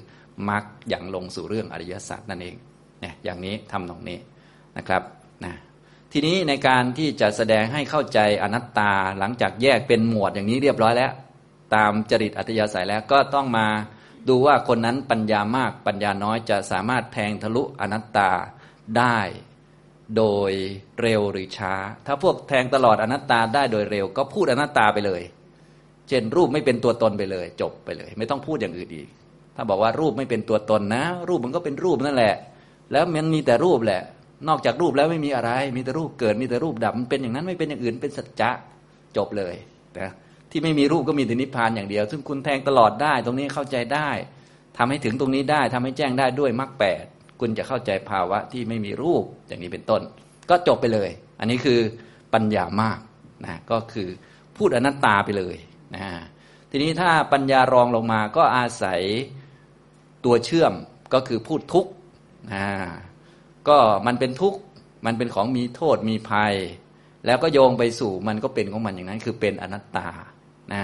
มรรคอย่างลงสู่เรื่องอริยสัจนั่นเองเนี่ยอย่างนี้ทำตรงนี้นะครับนะทีนี้ในการที่จะแสดงให้เข้าใจอนัตตาหลังจากแยกเป็นหมวดอย่างนี้เรียบร้อยแล้ว ตามจริตอัตยาศัยแล้วก็ต้องมาดูว่าคนนั้นปัญญามากปัญญาน้อยจะสามารถแทงทะลุอนัตตาได้โดยเร็วหรือช้า ถ้าพวกแทงตลอดอนัตตาได้โดยเร็ว ก็พูดอนัตตาไปเลย เช่นรูปไม่เป็นตัวตนไปเลย จบไปเลย ไม่ต้องพูดอย่างอื่นอีก ถ้าบอกว่ารูปไม่เป็นตัวตนนะ รูปมันก็เป็นรูปนั่นแหละ แล้วมันมีแต่รูปแหละ นอกจากรูปแล้วไม่มีอะไร มีแต่รูปเกิดมีแต่รูปดับมันเป็นอย่างนั้นไม่เป็นอย่างอื่นเป็นสัจจะจบเลยนะที่ไม่มีรูปก็มีแต่นิพพานอย่างเดียว ซึ่งคุณแทงตลอดได้ ตรงนี้เข้าใจได้ทำให้ถึงตรงนี้ได้ทำให้แจ้งได้ด้วยมรรคแปดคุณจะเข้าใจภาวะที่ไม่มีรูปอย่างนี้เป็นต้น ก็จบไปเลย อันนี้คือปัญญามากนะก็คือพูดอนัตตาไปเลยนะทีนี้ถ้าปัญญารองลงมาก็อาศัย ตัวเชื่อมก็คือพูดทุกข์ก็มันเป็นทุกข์มันเป็นของมีโทษมีภัย แล้วก็โยงไปสู่มันก็เป็นของมันอย่างนั้น คือเป็นอนัตตานะ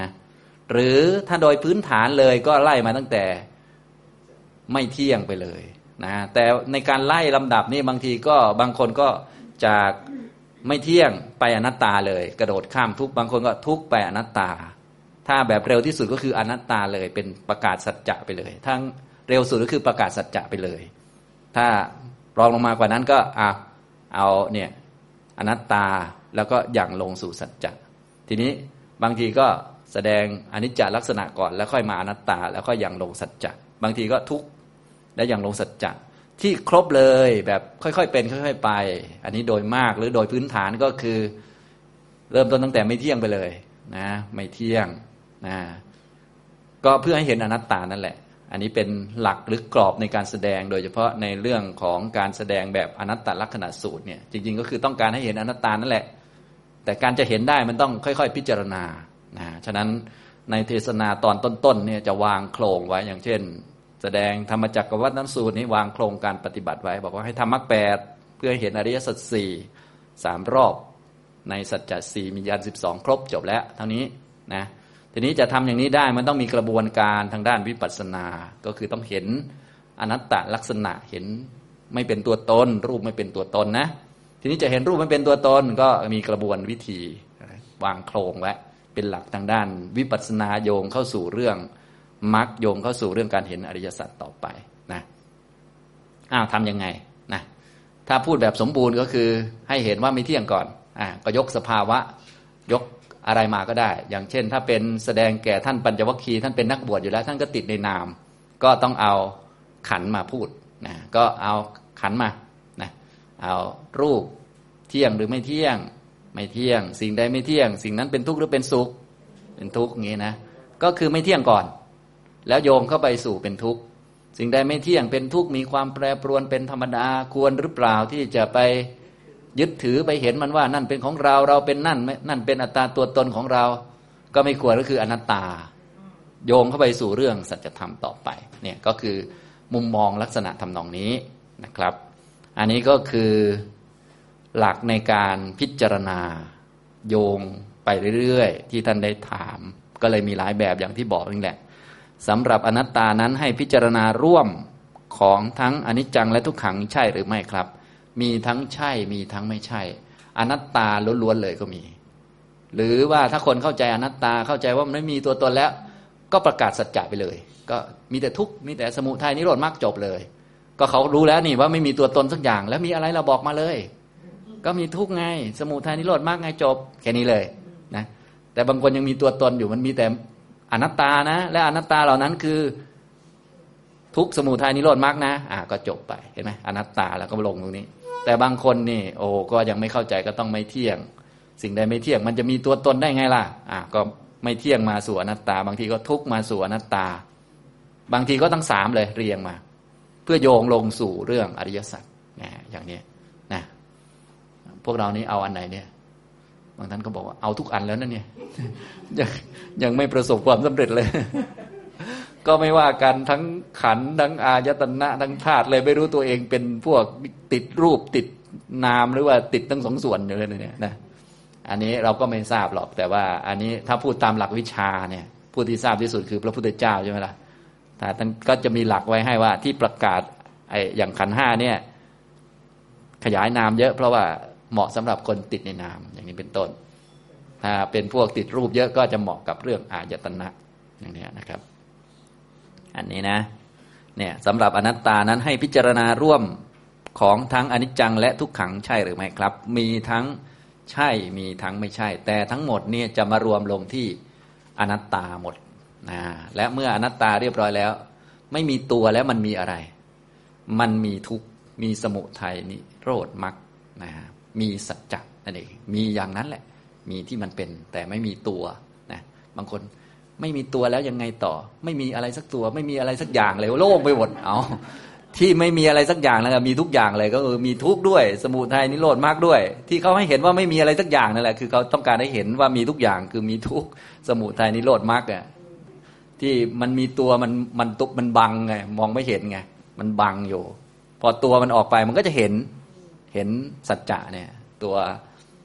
หรือถ้าโดยพื้นฐานเลยก็ไล่มาตั้งแต่ไม่เที่ยงไปเลยนะแต่ในการไล่ลำดับนี่บางทีก็บางคนก็จากไม่เที่ยงไปอนัตตาเลย กระโดดข้ามทุกบางคนก็ทุกไปอนัตตา ถ้าแบบเร็วที่สุดก็คืออนัตตาเลยเป็นประกาศสัจจะไปเลย ทั้ง เร็วสุดก็คือประกาศสัจจะไปเลย ถ้ารองลงมากว่านั้นก็เอาเอาเนี่ยอนัตตาแล้วก็อย่างลงสู่สัจจะทีนี้บางทีก็แสดงอนิจจลักษณะก่อนแล้วค่อยมาอนัตตา แล้วก็อย่างลงสัจจะบางทีก็ทุกและอย่างลงสัจจะที่ครบเลยแบบค่อยๆเป็นค่อย ๆ ไป อันนี้โดยมากหรือโดยพื้นฐานก็คือ เริ่มต้นตั้งแต่ไม่เที่ยงไปเลยนะ ไม่เที่ยงนะก็เพื่อให้เห็นอนัตตานั่นแหละ อันนี้เป็นหลักหรือกรอบในการแสดง โดยเฉพาะในเรื่องของการแสดงแบบอนัตตลักษณะสูตรเนี่ยจริง ๆ ก็คือต้องการให้เห็นอนัตตานั่นแหละ แต่การจะเห็นได้มันต้องค่อย ๆ พิจารณานะฉะนั้นในเทศนาตอนต้นๆเนี่ยจะวางโครงไว้อย่างเช่น แสดงธรรมจักรวัฏน้ำสูตรนี้วางโครงการปฏิบัติไว้ บอกว่าให้ทำมรรคแปดเพื่อเห็นอริยสัจสี่สามรอบ ในสัจจะสี่มียันสิบสองครบจบแล้ว เท่านี้นะ ทีนี้จะทำอย่างนี้ได้มันต้องมีกระบวนการทางด้านวิปัสสนา ก็คือต้องเห็นอนัตตลักษณะเห็นไม่เป็นตัวตน รูปไม่เป็นตัวตนนะ ทีนี้จะเห็นรูปไม่เป็นตัวตน ก็มีกระบวนวิธีวางโครงไว้เป็นหลักทางด้านวิปัสสนาโยงเข้าสู่เรื่องมักโยงเข้าสู่เรื่องการเห็นอริยสัจต่อไปนะอ้าวทำยังไงนะถ้าพูดแบบสมบูรณ์ก็คือให้เห็นว่าไม่เที่ยงก่อนอ่าก็ยกสภาวะ ยก อะไรมาก็ได้ อย่างเช่น ถ้าเป็นแสดงแก่ท่านปัญจวัคคีย์ท่านเป็นนักบวชอยู่แล้ว ท่านก็ติดในนาม ก็ต้องเอาขันมาพูดนะก็เอาขันมานะเอารูปเที่ยงหรือไม่เที่ยง ไม่เที่ยง สิ่งใดไม่เที่ยง สิ่งนั้นเป็นทุกข์หรือเป็นสุข เป็นทุกข์อย่างนี้นะก็คือไม่เที่ยงก่อน แล้วโยงเข้าไปสู่เป็นทุกข์สิ่งใดไม่เที่ยงเป็นทุกข์มีความแปรปรวนเป็นธรรมดาควรหรือเปล่าที่จะไป ยึดถือไปเห็นมันว่านั่นเป็นของเราเราเป็นนั่นนั่นเป็นอัตตาตัวตนของเรา ก็ไม่ควรก็คืออนัตตา โยงเข้าไปสู่เรื่องสัจธรรมต่อไปเนี่ยก็คือมุมมองลักษณะทำนองนี้นะครับ อันนี้ก็คือหลักในการพิจารณาโยงไปเรื่อยๆ ที่ท่านได้ถาม ก็เลยมีหลายแบบอย่างที่บอกนี่แหละสำหรับอนัตตานั้นให้พิจารณาร่วมของทั้งอนิจจังและทุกขังใช่หรือไม่ครับ มีทั้งใช่มีทั้งไม่ใช่ อนัตตาล้วนๆเลยก็มี หรือว่าถ้าคนเข้าใจอนัตตาเข้าใจว่ามันไม่มีตัวตนแล้ว ก็ประกาศสัจจะไปเลย ก็มีแต่ทุกข์มีแต่สมุทัยนิโรธมรรคจบเลย ก็เขารู้แล้วนี่ว่าไม่มีตัวตนสักอย่าง แล้วมีอะไรเราบอกมาเลย ก็มีทุกข์ไง สมุทัยนิโรธมรรคไงจบ แค่นี้เลยนะแต่บางคนยังมีตัวตนอยู่มันมีแต่อนัตตานะ และอนัตตาเหล่านั้นคือทุกสมุทัยนิโรธมรรคนะ อ่าก็จบไป เห็นไหมอนัตตาแล้วก็ลงตรงนี้ แต่บางคนนี่ โอ้ก็ยังไม่เข้าใจก็ต้องไม่เที่ยง สิ่งใดไม่เที่ยง มันจะมีตัวตนได้ไงล่ะ อ่าก็ไม่เที่ยงมาสู่อนัตตา บางทีก็ทุกมาสู่อนัตตา บางทีก็ตั้งสามเลยเรียงมา เพื่อโยงลงสู่เรื่องอริยสัจนะอย่างนี้นะพวกเรานี้เอาอันไหนเนี่ย บางท่านก็บอกว่าเอาทุกอันแล้วนั่นเนี่ยยังยังไม่ประสบความสำเร็จเลย ก็ไม่ว่ากันทั้งขันทั้งอายตนะทั้งธาตุเลยไม่รู้ตัวเองเป็นพวกติดรูปติดนามหรือว่าติดทั้งสองส่วนอยู่เลยเนี่ยนะอันนี้เราก็ไม่ทราบหรอก แต่ว่าอันนี้ถ้าพูดตามหลักวิชาเนี่ยผู้ที่ทราบที่สุดคือพระพุทธเจ้าใช่ไหมล่ะแต่ท่านก็จะมีหลักไว้ให้ว่าที่ประกาศไอ้อย่างขันห้าเนี่ยขยายนามเยอะเพราะว่าเหมาะสำหรับคนติดในนามอย่างนี้เป็นต้น ถ้าเป็นพวกติดรูปเยอะก็จะเหมาะกับเรื่องอายตนะอย่างนี้นะครับ อันนี้นะเนี่ยสำหรับอนัตตานั้นให้พิจารณาร่วมของทั้งอนิจจังและทุกขังใช่หรือไม่ครับ มีทั้งใช่มีทั้งไม่ใช่ แต่ทั้งหมดเนี่ยจะมารวมลงที่อนัตตาหมดนะและเมื่ออนัตตาเรียบร้อยแล้ว ไม่มีตัวแล้วมันมีอะไร มันมีทุกมีสมุทัยนิโรธมรรคนะมีสัจจะนั่นเองมีอย่างนั้นแหละ มีที่มันเป็นแต่ไม่มีตัวนะบางคน ไม่มีตัวแล้วยังไงต่อ ไม่มีอะไรสักตัว ไม่มีอะไรสักอย่างเลยโล่งไปหมดเอาที่ไม่มีอะไรสักอย่างแล้วมีทุกอย่างเลยก็เออมีทุกด้วย สมุทัยนิโรธมากด้วย ที่เขาให้เห็นว่าไม่มีอะไรสักอย่างนั่นแหละคือเขาต้องการให้เห็นว่ามีทุกอย่างคือมีทุกสมุทัยนิโรธมากอะที่มันมีตัวมันมันตุกมันบังไงมองไม่เห็นไงมันบังอยู่ พอตัวมันออกไปมันก็จะเห็นเห็นสัจจะเนี่ย ตัว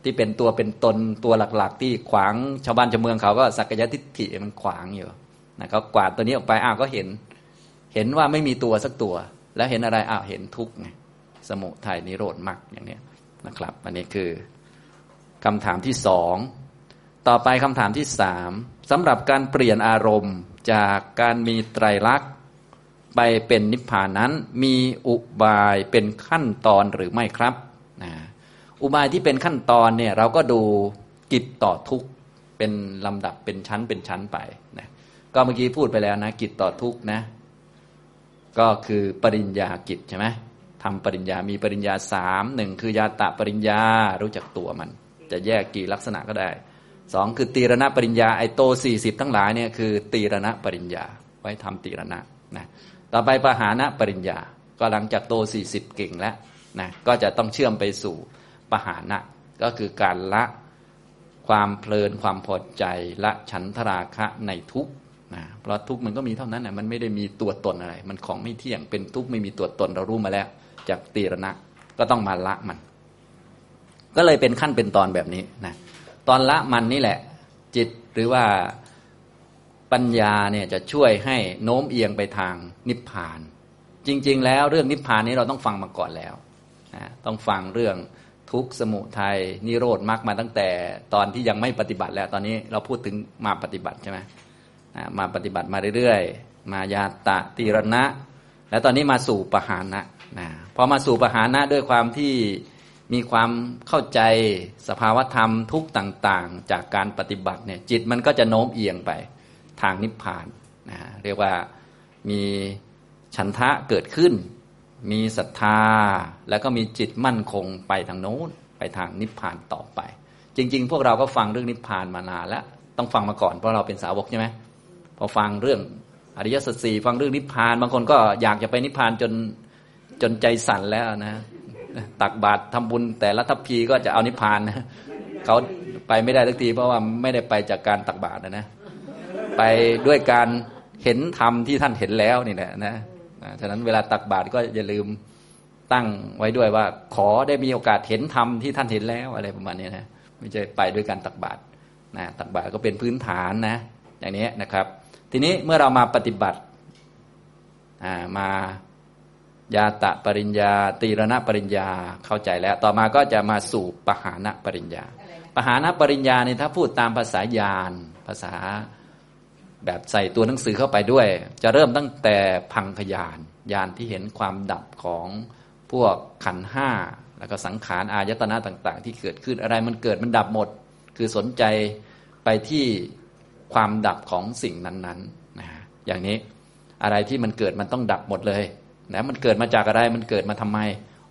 ที่เป็นตัวเป็นตนตัวหลัก ๆ ที่ขวางชาวบ้านชาวเมืองเขาก็สักยทิฏฐิมันขวางอยู่นะเขากวาดตัวนี้ออกไปอ้าวก็เห็น เห็นว่าไม่มีตัวสักตัว แล้วเห็นอะไรอ้าวเห็นทุกข์ไงสมุทัยนิโรธมรรคอย่างนี้นะครับ อันนี้คือคำถามที่สองต่อไปคำถามที่สามสำหรับการเปลี่ยนอารมณ์จากการมีไตรลักษณ์ไปเป็นนิพพานนั้น มีอุบายเป็นขั้นตอนหรือไม่ครับ อุบายที่เป็นขั้นตอนเนี่ยเราก็ดูกิจต่อทุกเป็นลำดับเป็นชั้นเป็นชั้นไปนะก็เมื่อกี้พูดไปแล้วนะกิจต่อทุกนะ ก็คือปริญญากิจใช่ไหมทำปริญญา มีปริญญาสามหนึ่งคือยาตะปริญญารู้จักตัวมัน จะแยกกี่ลักษณะก็ได้สองคือตีรณปริญญาไอโตสี่สิบทั้งหลายเนี่ยคือตีรณปริญญาไว้ทำตีรณะนะต่อไปปหานะปริญญา ก็หลังจากโตสี่สิบเก่งแล้วนะก็จะต้องเชื่อมไปสู่ ปหานะก็คือการละความเพลินความพอใจละฉันทราคะในทุกนะเพราะทุกมันก็มีเท่านั้นนะมันไม่ได้มีตัวตนอะไร มันของไม่เที่ยงเป็นทุกไม่มีตัวตนเรารู้มาแล้ว จากตีรณะก็ต้องมาละมัน ก็เลยเป็นขั้นเป็นตอนแบบนี้นะตอนละมันนี่แหละ จิตหรือว่าปัญญาเนี่ยจะช่วยให้โน้มเอียงไปทางนิพพาน จริง ๆ แล้วเรื่องนิพพานนี้เราต้องฟังมาก่อนแล้วนะต้องฟังเรื่อง ทุกสมุทัยนิโรธมรรคมาตั้งแต่ตอนที่ยังไม่ปฏิบัติแล้วตอนนี้เราพูดถึงมาปฏิบัติใช่ไหมมาปฏิบัติมาเรื่อยๆ มายาตะตีรณะ แล้วตอนนี้มาสู่ปหานะนะพอมาสู่ปหานะด้วยความที่มีความเข้าใจสภาวธรรมทุกต่างๆ จากการปฏิบัติเนี่ยจิตมันก็จะโน้มเอียงไปทางนิพพานนะเรียกว่ามีฉันทะเกิดขึ้น มีศรัทธา แล้วก็มีจิตมั่นคงไปทางโน้น ไปทางนิพพานต่อไป จริง ๆ พวกเราก็ฟังเรื่องนิพพานมานานแล้วต้องฟังมาก่อนเพราะเราเป็นสาวกใช่ไหมพอฟังเรื่องอริยสัจสี่ฟังเรื่องนิพพาน บางคนก็อยากจะไปนิพพานจนจนใจสั่นแล้วนะ ตักบาตรทำบุญแต่ละทัพพีก็จะเอานิพพานนะเขาไปไม่ได้ทักทีเพราะว่าไม่ได้ไปจากการตักบาตรนะนะ ไปด้วยการเห็นธรรมที่ท่านเห็นแล้วนี่แหละนะ ฉะนั้นเวลาตักบาตรก็อย่าลืมตั้งไว้ด้วยว่า ขอได้มีโอกาสเห็นธรรมที่ท่านเห็นแล้วอะไรประมาณนี้นะไม่ใช่ไปด้วยการตักบาตรนะตักบาตรก็เป็นพื้นฐานนะ อย่างนี้นะครับ ทีนี้เมื่อเรามาปฏิบัติมายาตะปริญญา ตีรณปริญญาเข้าใจแล้ว ต่อมาก็จะมาสู่ปหานะปริญญา ปหานะปริญญาเนี่ยถ้าพูดตามภาษายานภาษา แบบใส่ตัวหนังสือเข้าไปด้วย จะเริ่มตั้งแต่พังขยานยานที่เห็นความดับของพวกขันห้าแล้วก็สังขารอายตนะต่าง ๆ ที่เกิดขึ้นอะไรมันเกิดมันดับหมด คือสนใจไปที่ความดับของสิ่งนั้นๆนะอย่างนี้อะไรที่มันเกิดมันต้องดับหมดเลยนะมันเกิดมาจากอะไรมันเกิดมาทำไม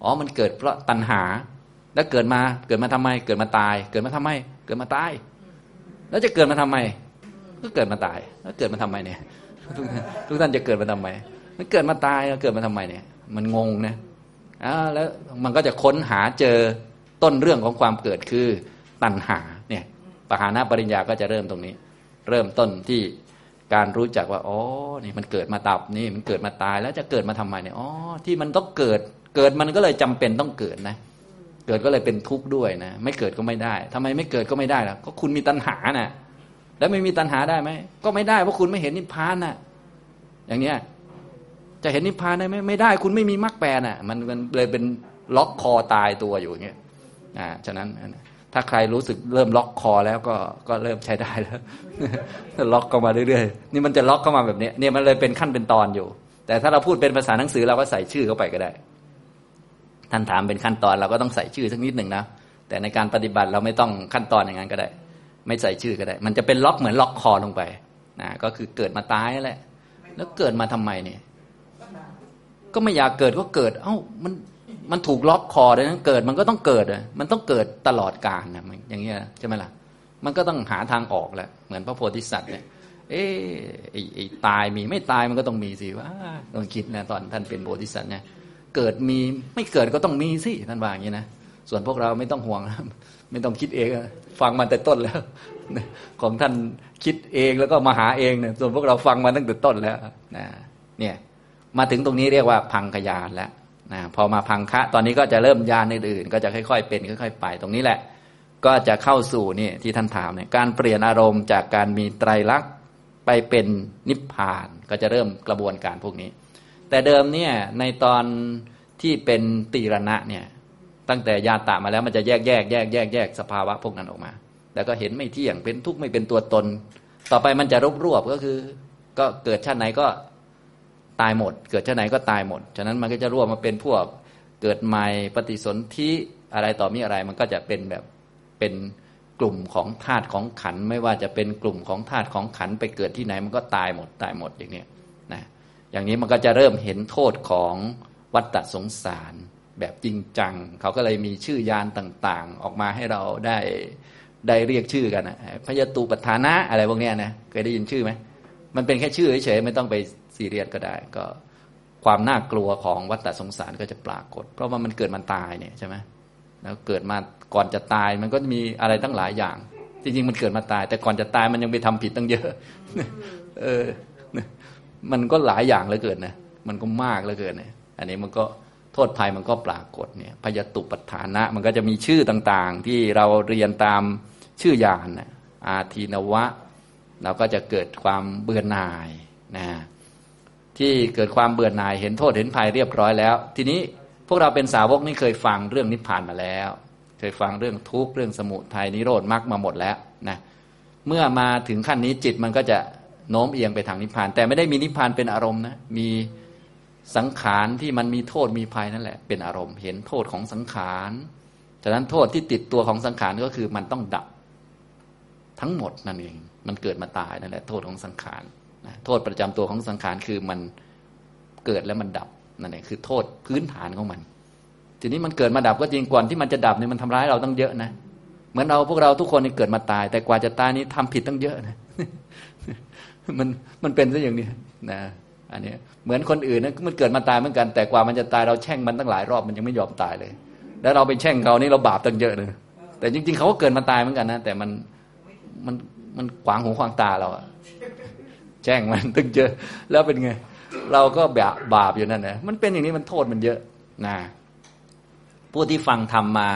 อ๋อมันเกิดเพราะตัณหา แล้วเกิดมาเกิดมาทำไม เกิดมาตาย เกิดมาทำไม เกิดมาตาย แล้วจะเกิดมาทำไม ก็เกิดมาตายแล้วเกิดมาทำไมเนี่ยทุกท่านจะเกิดมาทำไมมันเกิดมาตายแล้วเกิดมาทำไมเนี่ย มันงงนะอ่าแล้วมันก็จะค้นหาเจอต้นเรื่องของความเกิดคือตัณหาเนี่ยปหานาปริญญาก็จะเริ่มตรงนี้ เริ่มต้นที่การรู้จักว่าอ๋อนี่มันเกิดมาตับนี่มันเกิดมาตายแล้วจะเกิดมาทำไมเนี่ยอ๋อที่มันต้องเกิด เกิดมันก็เลยจำเป็นต้องเกิดนะ เกิดก็เลยเป็นทุกข์ด้วยนะ ไม่เกิดก็ไม่ได้ทำไมไม่เกิดก็ไม่ได้ล่ะก็คุณมีตัณหานะ่ะ แล้วไม่มีตัณหาได้ไหมก็ไม่ได้เพราะคุณไม่เห็นนิพพานน่ะ อย่างเนี้ยจะเห็นนิพพานได้ไหมไม่ได้คุณไม่มีมรรคแปรน่ะ มันมันเลยเป็นล็อกคอตายตัวอยู่อย่างเงี้ยอ่าฉะนั้นถ้าใครรู้สึกเริ่มล็อกคอแล้วก็ก็เริ่มใช้ได้แล้วล็อกเข้ามาเรื่อยๆนี่มันจะล็อกเข้ามาแบบนี้เนี่ยมันเลยเป็นขั้นเป็นตอนอยู่ แต่ถ้าเราพูดเป็นภาษาหนังสือเราก็ใส่ชื่อเข้าไปก็ได้ ท่านถามเป็นขั้นตอนเราก็ต้องใส่ชื่อสักนิดหนึ่งนะแต่ในการปฏิบัติเราไม่ต้องขั้นตอนอย่างนั้นก็ได้ ไม่ใส่ชื่อก็ได้ มันจะเป็นล็อกเหมือนล็อกคอลงไปนะก็คือเกิดมาตายแหละแล้วเกิดมาทำไมเนี่ยก็ไม่อยากเกิดก็เกิด เอ้ามันมันถูกล็อกคอเลยนะเกิดมันก็ต้องเกิดอะมันต้องเกิดตลอดกาลนะอย่างเงี้ยใช่ไหมล่ะมันก็ต้องหาทางออกแหละเหมือนพระโพธิสัตว์เนี่ยเอไอ้ไอ้ตายมีไม่ตายมันก็ต้องมีสิว่าต้องคิดนะตอนท่านเป็นโพธิสัตว์เนี่ยเกิดมีไม่เกิดก็ต้องมีสิท่านว่าอย่างนี้นะส่วนพวกเราไม่ต้องห่วงไม่ต้องคิดเอง ฟังมาแต่ต้นแล้ว ของท่านคิดเองแล้วก็มาหาเองเนี่ยส่วนพวกเราฟังมาตั้งแต่ต้นแล้วนะเนี่ยมาถึงตรงนี้เรียกว่าพังขยานแล้วนะพอมาพังคะ ตอนนี้ก็จะเริ่มยานอื่นๆก็จะค่อย ๆ เป็นค่อย ๆ ไป ตรงนี้แหละ ก็จะเข้าสู่นี่ที่ท่านถามเนี่ยการเปลี่ยนอารมณ์จากการมีไตรลักษณ์ไปเป็นนิพพานก็จะเริ่มกระบวนการพวกนี้ แต่เดิมเนี่ยในตอนที่เป็นตีรณะเนี่ย ตั้งแต่ยาตะมาแล้วมันจะแยกแยกแยกแยกแยกสภาวะพวกนั้นออกมา แล้วก็เห็นไม่เที่ยงเป็นทุกข์ไม่เป็นตัวตน ต่อไปมันจะรวบรวบก็คือ ก็เกิดชาติไหนก็ตายหมด เกิดชาติไหนก็ตายหมด ฉะนั้นมันก็จะรวบมาเป็นพวกเกิดใหม่ปฏิสนธิอะไรต่อมีอะไรมันก็จะเป็นแบบเป็นกลุ่มของธาตุของขันไม่ว่าจะเป็นกลุ่มของธาตุของขันไปเกิดที่ไหนมันก็ตายหมดตายหมดอย่างนี้นะอย่างนี้มันก็จะเริ่มเห็นโทษของวัฏฏสงสาร แบบจริงจัง เขาก็เลยมีชื่อยานต่างๆ ออกมาให้เราได้ได้เรียกชื่อกันนะพยตุปัฏฐานะอะไรพวกนี้นะเคยได้ยินชื่อไหมมันเป็นแค่ชื่อเฉยๆไม่ต้องไปซีเรียสก็ได้ ก็ความน่ากลัวของวัฏสงสารก็จะปรากฏ เพราะว่ามันเกิดมันตายเนี่ยใช่ไหมแล้วเกิดมาก่อนจะตายมันก็มีอะไรตั้งหลายอย่าง จริงๆมันเกิดมาตาย แต่ก่อนจะตายมันยังไปทำผิดตั้งเยอะ เออ มันก็หลายอย่างเหลือเกินนะมันก็มากเหลือเกินนี่ยอันนี้มันก็ ทษภัยมันก็ปรากฏเนี่ยพยตุปัฏฐานะ มันก็จะมีชื่อต่างๆ ที่เราเรียนตามชื่อยานนะอาทีนวะ เราก็จะเกิดความเบื่อหน่ายนะที่เกิดความเบื่อหน่ายเห็นโทษเห็นภัยเรียบร้อยแล้ว ทีนี้พวกเราเป็นสาวกนี่เคยฟังเรื่องนิพพานมาแล้ว เคยฟังเรื่องทุกข์เรื่องสมุทัยนิโรธมรรคมาหมดแล้วนะเมื่อมาถึงขั้นนี้จิตมันก็จะโน้มเอียงไปทางนิพพาน แต่ไม่ได้มีนิพพานเป็นอารมณ์นะมี สังขารที่มันมีโทษมีภัยนั่นแหละ เป็นอารมณ์เห็นโทษของสังขารฉะนั้นโทษที่ติดตัวของสังขารก็คือมันต้องดับ ทั้งหมดนั่นเอง มันเกิดมาตายนั่นแหละ โทษของสังขารโทษประจำตัวของสังขารคือมันเกิดแล้วมันดับนั่นเองคือโทษพื้นฐานของมัน ทีนี้มันเกิดมาดับก็จริงก่อนที่มันจะดับเนี่ยมันทำร้ายเราตั้งเยอะนะเหมือนเราพวกเราทุกคนนี่เกิดมาตาย แต่กว่าจะตายนี้ทำผิดตั้งเยอะนะมันมันเป็นซะอย่างนี้นะ อันนี้เหมือนคนอื่นนะมันเกิดมาตายเหมือนกัน แต่กว่ามันจะตายเราแช่งมันตั้งหลายรอบมันยังไม่ยอมตายเลย แล้วเราไปแช่งเขานี่เราบาปตั้งเยอะเลยแต่จริง ๆเขาก็เกิดมาตายเหมือนกันนะแต่มันมันมันขวางหูขวางตาเราอะแช่งมันตั้งเยอะแล้วเป็นไง เราก็แบบบาปอยู่นั่นนะมันเป็นอย่างนี้มันโทษมันเยอะนะผู้ที่ฟังทำมา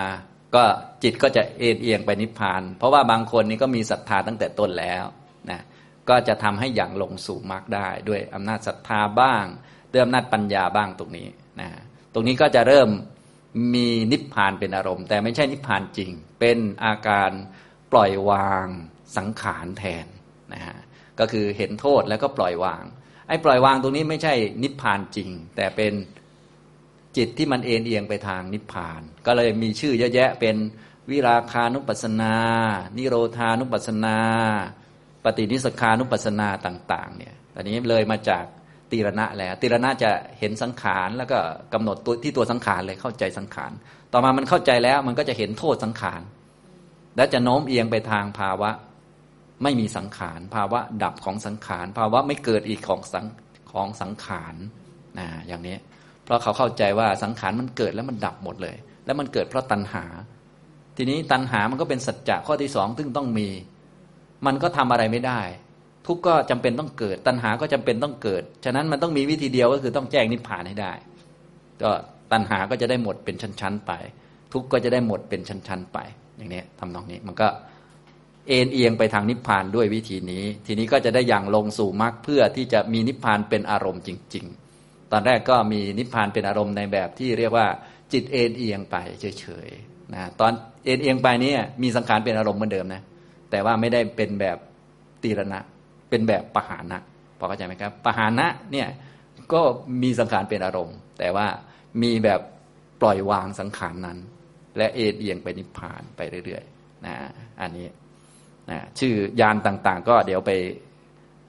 ก็จิตก็จะเอ็นเอียงไปนิพพาน เพราะว่าบางคนนี่ก็มีศรัทธาตั้งแต่ต้นแล้ว ก็จะทำให้อย่างลงสู่มรรคได้ ด้วยอำนาจศรัทธาบ้างด้วยอำนาจปัญญาบ้างตรงนี้นะตรงนี้ก็จะเริ่มมีนิพพานเป็นอารมณ์ แต่ไม่ใช่นิพพานจริง เป็นอาการปล่อยวางสังขารแทนนะฮะก็คือเห็นโทษแล้วก็ปล่อยวางไอ้ปล่อยวางตรงนี้ไม่ใช่นิพพานจริง แต่เป็นจิตที่มันเอ็นเอียงไปทางนิพพาน ก็เลยมีชื่อเยอะแยะเป็นวิราคานุปัสนา นิโรธานุปัสนา ปฏินิสขานุปัสนาต่าง ๆ เนี่ยตอนนี้เลยมาจากตีรณะแล้วตีรณะจะเห็นสังขารแล้วก็กำหนดตัวที่ตัวสังขารเลยเข้าใจสังขาร ต่อมามันเข้าใจแล้วมันก็จะเห็นโทษสังขาร และจะโน้มเอียงไปทางภาวะไม่มีสังขาร ภาวะดับของสังขาร ภาวะไม่เกิดอีกของสังของสังขารนะอย่างนี้ เพราะเขาเข้าใจว่าสังขารมันเกิดแล้วมันดับหมดเลย แล้วมันเกิดเพราะตัณหา ทีนี้ตัณหามันก็เป็นสัจจะข้อที่สองซึ่งต้องมี มันก็ทำอะไรไม่ได้ ทุกก็จำเป็นต้องเกิด ตัณหาก็จำเป็นต้องเกิด ฉะนั้นมันต้องมีวิธีเดียวก็คือต้องแจ้งนิพพานให้ได้ ก็ตัณหาก็จะได้หมดเป็นชั้นๆไป ทุกก็จะได้หมดเป็นชั้นๆไป อย่างนี้ทำนองนี้มันก็เอ็นเอียงไปทางนิพพานด้วยวิธีนี้ ทีนี้ก็จะได้อย่างลงสู่มรรคเพื่อที่จะมีนิพพานเป็นอารมณ์จริง ๆ ตอนแรกก็มีนิพพานเป็นอารมณ์ในแบบที่เรียกว่าจิตเอ็นเอียงไปเฉยๆนะตอนเอ็นเอียงไปนี้มีสังขารเป็นอารมณ์เหมือนเดิมนะ แต่ว่าไม่ได้เป็นแบบตีรณะ เป็นแบบปหานะพอเข้าใจไหมครับปหานะเนี่ยก็มีสังขารเป็นอารมณ์ แต่ว่ามีแบบปล่อยวางสังขารนั้น และเอเอียงไปนิพพานไปเรื่อยๆนะอันนี้นะชื่อยานต่างๆ ก็เดี๋ยวไป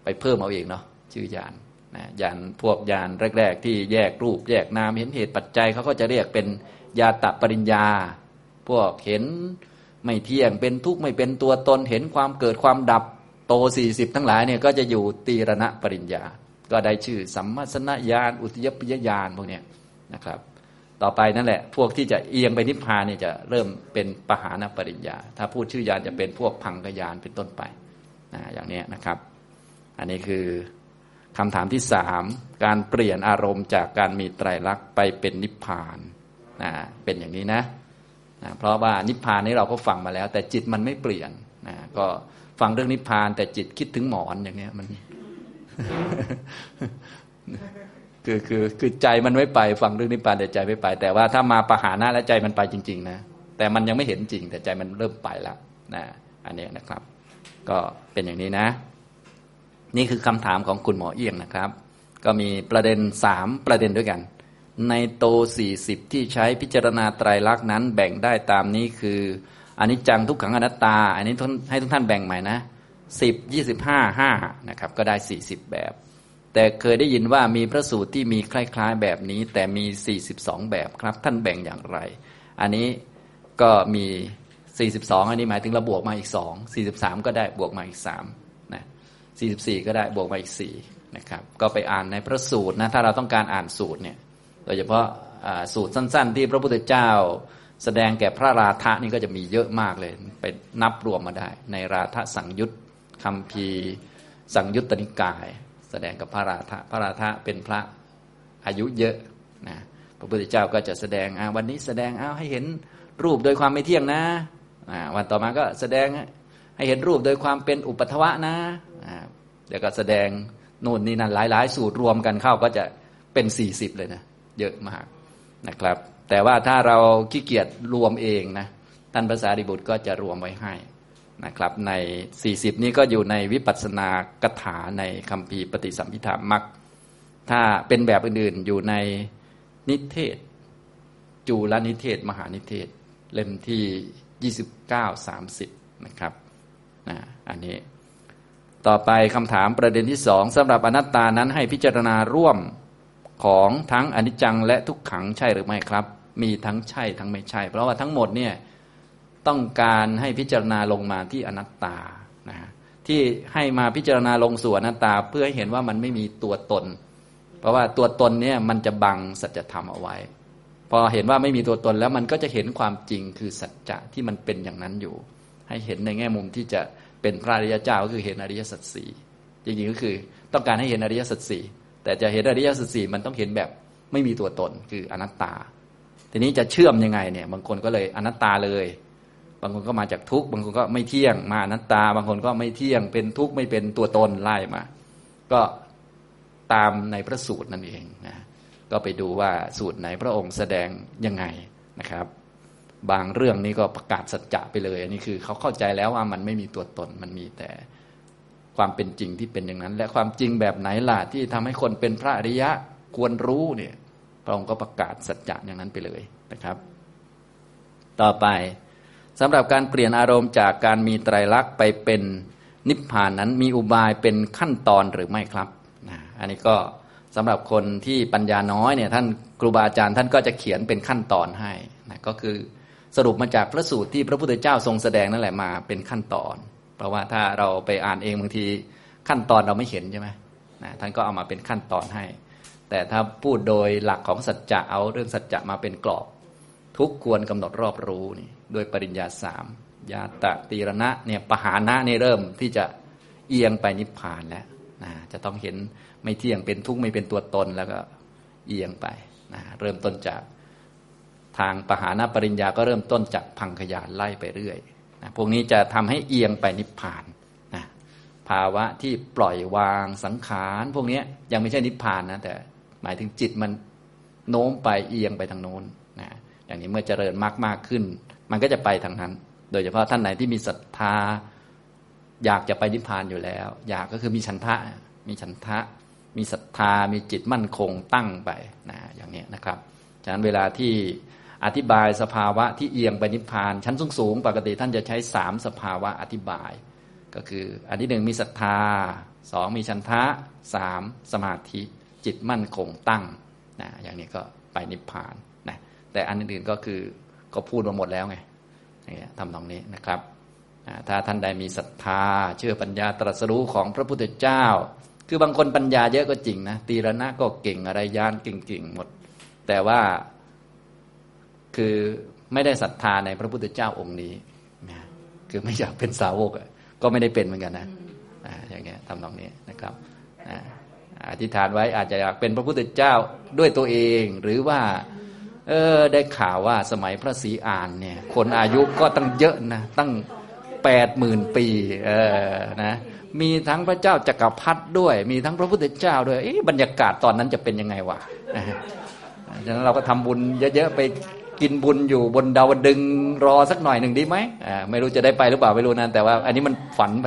ไปเพิ่มเอาเองเนาะชื่อยานนะยานพวกยานแรก ๆ ที่แยกรูปแยกนามเห็นเหตุปัจจัยเขาก็จะเรียกเป็นยาตะปริญญา พวกเห็น ไม่เที่ยงเป็นทุกข์ไม่เป็นตัวตนเห็นความเกิดความดับโตสี่สิบทั้งหลายเนี่ยก็จะอยู่ตีรณะปริญญา ก็ได้ชื่อสัมมาสนญาณอุทยปยญาณพวกเนี้นะครับ ต่อไปนั่นแหละ พวกที่จะเอียงไปนิพพานเนี่ยจะเริ่มเป็นปหานปริญญา ถ้าพูดชื่อยานจะเป็นพวกพังกยานเป็นต้นไปนะอย่างนี้นะครับ อันนี้คือคำถามที่สามการเปลี่ยนอารมณ์จากการมีไตรลักษณ์ไปเป็นนิพพานนะเป็นอย่างนี้นะ นะเพราะว่านิพพานนี้เราก็ฟังมาแล้ว แต่จิตมันไม่เปลี่ยนนะก็ฟังเรื่องนิพพาน แต่จิตคิดถึงหมอนอย่างเนี้ยมันคือคือคือใจมันไม่ไปฟังเรื่องนิพพานแต่ใจไม่ไป แต่ว่าถ้ามาปหานะและใจมันไปจริง ๆ นะ แต่มันยังไม่เห็นจริง แต่ใจมันเริ่มไปแล้วนะอันนี้นะครับ ก็เป็นอย่างนี้นะ นี่คือคำถามของคุณหมอเอียงนะครับ ก็มีประเด็นสามประเด็นด้วยกัน ในโตสี่สิบที่ใช้พิจารณาไตรลักษณ์นั้นแบ่งได้ตามนี้คืออันิจจังทุกขังอนัตตา อันนี้ให้ทุกท่านแบ่งใหม่นะสิบยี่สิบห้าห้านะครับ ก็ได้สี่สิบแบบ แต่เคยได้ยินว่ามีพระสูตรที่มีคล้ายๆแบบนี้ แต่มีสี่สิบสองแบบครับ ท่านแบ่งอย่างไร อันนี้ก็มี42อันนี้หมายถึงเราบวกมาอีก2 43ก็ได้บวกมาอีก3นะ44ก็ได้บวกมาอีก4นะครับ ก็ไปอ่านในพระสูตรนะถ้าเราต้องการอ่านสูตรเนี่ย โดยเฉพาะสูตรสั้น ๆ ที่พระพุทธเจ้า แสดงแก่พระราธะนี่ก็จะมีเยอะมากเลยไปนับรวมมาได้ ในราธสังยุตคำพีสังยุตตนิกาย แสดงกับพระราธะพระราธะเป็นพระอายุเยอะนะพระพุทธเจ้าก็จะแสดงวันนี้แสดงเอาให้เห็นรูปโดยความไม่เที่ยงนะวันต่อมาก็แสดงให้เห็นรูปโดยความเป็นอุปัทวะนะเดี๋ยวก็แสดงนู่นนี่นั่นหลาย ๆ สูตรรวมกันเข้าก็จะเป็นสี่สิบเลยนะ เยอะมากนะครับ แต่ว่าถ้าเราขี้เกียจรวมเองนะท่านภาษาดิบุตรก็จะรวมไว้ให้นะครับ ใน 40 นี้ก็อยู่ในวิปัสสนากถาในคำพีปฏิสัมพิธามักถ้าเป็นแบบอื่นๆอยู่ในนิเทศ จูลนิเทศ มหานิเทศ เล่มที่ 29 30 นะครับนะอันนี้ ต่อไปคำถามประเด็นที่สองสำหรับอนัตตานั้นให้พิจารณาร่วม ของทั้งอนิจจังและทุกขังใช่หรือไม่ครับ มีทั้งใช่ทั้งไม่ใช่ เพราะว่าทั้งหมดเนี่ยต้องการให้พิจารณาลงมาที่อนัตตานะที่ให้มาพิจารณาลงสู่อนัตตา เพื่อให้เห็นว่ามันไม่มีตัวตน เพราะว่าตัวตนเนี่ยมันจะบังสัจธรรมเอาไว้ พอเห็นว่าไม่มีตัวตนแล้วมันก็จะเห็นความจริงคือสัจจะที่มันเป็นอย่างนั้นอยู่ ให้เห็นในแง่มุมที่จะเป็นพระอริยเจ้าก็คือเห็นอริยสัจสี่จริงๆก็คือต้องการให้เห็นอริยสัจสี่ แต่จะเห็นอริยสัจสี่มันต้องเห็นแบบไม่มีตัวตนคืออนัตตา ทีนี้จะเชื่อมยังไงเนี่ย บางคนก็เลยอนัตตาเลย บางคนก็มาจากทุกข์บางคนก็ไม่เที่ยงมาอนัตตา บางคนก็ไม่เที่ยงเป็นทุกข์ไม่เป็นตัวตนไล่มา ก็ตามในพระสูตรนั่นเองนะก็ไปดูว่าสูตรไหนพระองค์แสดงยังไงนะครับ บางเรื่องนี้ก็ประกาศสัจจะไปเลย อันนี้คือเขาเข้าใจแล้วว่ามันไม่มีตัวตนมันมีแต่ ความเป็นจริงที่เป็นอย่างนั้น และความจริงแบบไหนล่ะที่ทำให้คนเป็นพระอริยะควรรู้เนี่ยพระองค์ก็ประกาศสัจจะอย่างนั้นไปเลยนะครับ ต่อไปสำหรับการเปลี่ยนอารมณ์จากการมีไตรลักษณ์ไปเป็นนิพพานนั้นมีอุบายเป็นขั้นตอนหรือไม่ครับอันนี้ก็สำหรับคนที่ปัญญาน้อยเนี่ยท่านครูบาอาจารย์ท่านก็จะเขียนเป็นขั้นตอนให้นะก็คือสรุปมาจากพระสูตรที่พระพุทธเจ้าทรงแสดงนั่นแหละมาเป็นขั้นตอน ราะว่าถ้าเราไปอ่านเองบางทีขั้นตอนเราไม่เห็นใช่ไหมนะท่านก็เอามาเป็นขั้นตอนให้ แต่ถ้าพูดโดยหลักของสัจจะเอาเรื่องสัจจะมาเป็นกรอบ ทุกควรกำหนดรอบรู้นี่ด้วยปริญญาสามยาตะตีรณะเนี่ยปหานะนี่เริ่มที่จะเอียงไปนิพพานแล้วนะจะต้องเห็นไม่เที่ยงเป็นทุกข์ไม่เป็นตัวตนแล้วก็เอียงไปนะเริ่มต้นจากทางปหานาปริญญาก็เริ่มต้นจากพังขยานไล่ไปเรื่อย นะพวกนี้จะทำให้เอียงไปนิพพานนะภาวะที่ปล่อยวางสังขารพวกนี้ยังไม่ใช่นิพพานนะแต่หมายถึงจิตมันโน้มไปเอียงไปทางโน้นนะอย่างนี้เมื่อเจริญมากมากขึ้น มันก็จะไปทางนั้น โดยเฉพาะท่านไหนที่มีศรัทธา อยากจะไปนิพพานอยู่แล้ว อยากก็คือมีฉันทะ มีฉันทะ มีศรัทธา มีจิตมั่นคงตั้งไปนะอย่างนี้นะครับฉะนั้นเวลาที่ อธิบายสภาวะที่เอียงไปนิพพาน ชั้นสูงๆปกติท่านจะใช้สามสภาวะอธิบาย ก็คืออันที่หนึ่งมีศรัทธาสองมีชันทะสามสมาธิจิตมั่นคงตั้งนะอย่างนี้ก็ไปนิพพานนะแต่อันอื่นๆก็คือก็พูดมาหมดแล้วไงทำตรงนี้นะครับถ้าท่านใดมีศรัทธา เชื่อปัญญาตรัสรู้ของพระพุทธเจ้า คือบางคนปัญญาเยอะก็จริงนะตีระนะก็เก่งอะไรยานเก่งๆหมด แต่ว่า คือไม่ได้ศรัทธาในพระพุทธเจ้าองค์นี้นะคือไม่อยากเป็นสาวกก็ไม่ได้เป็นเหมือนกันนะอย่างเงี้ยทำตรงนี้นะครับอธิษฐานไว้อาจจะอยากเป็นพระพุทธเจ้าด้วยตัวเอง หรือว่า เออได้ข่าวว่าสมัยพระศรีอานเนี่ย คนอายุก็ตั้งเยอะนะตั้งแปดหมื่นปี เออนะมีทั้งพระเจ้าจักรพรรดิด้วย มีทั้งพระพุทธเจ้าด้วยบรรยากาศตอนนั้นจะเป็นยังไงวะฉะนั้นเราก็ทำบุญเยอะๆไป กินบุญอยู่บนดาวดึงรอสักหน่อยหนึ่งดีไหมอ่าไม่รู้จะได้ไปหรือเปล่าไม่รู้นะแต่ว่า อันนี้มันฝันไป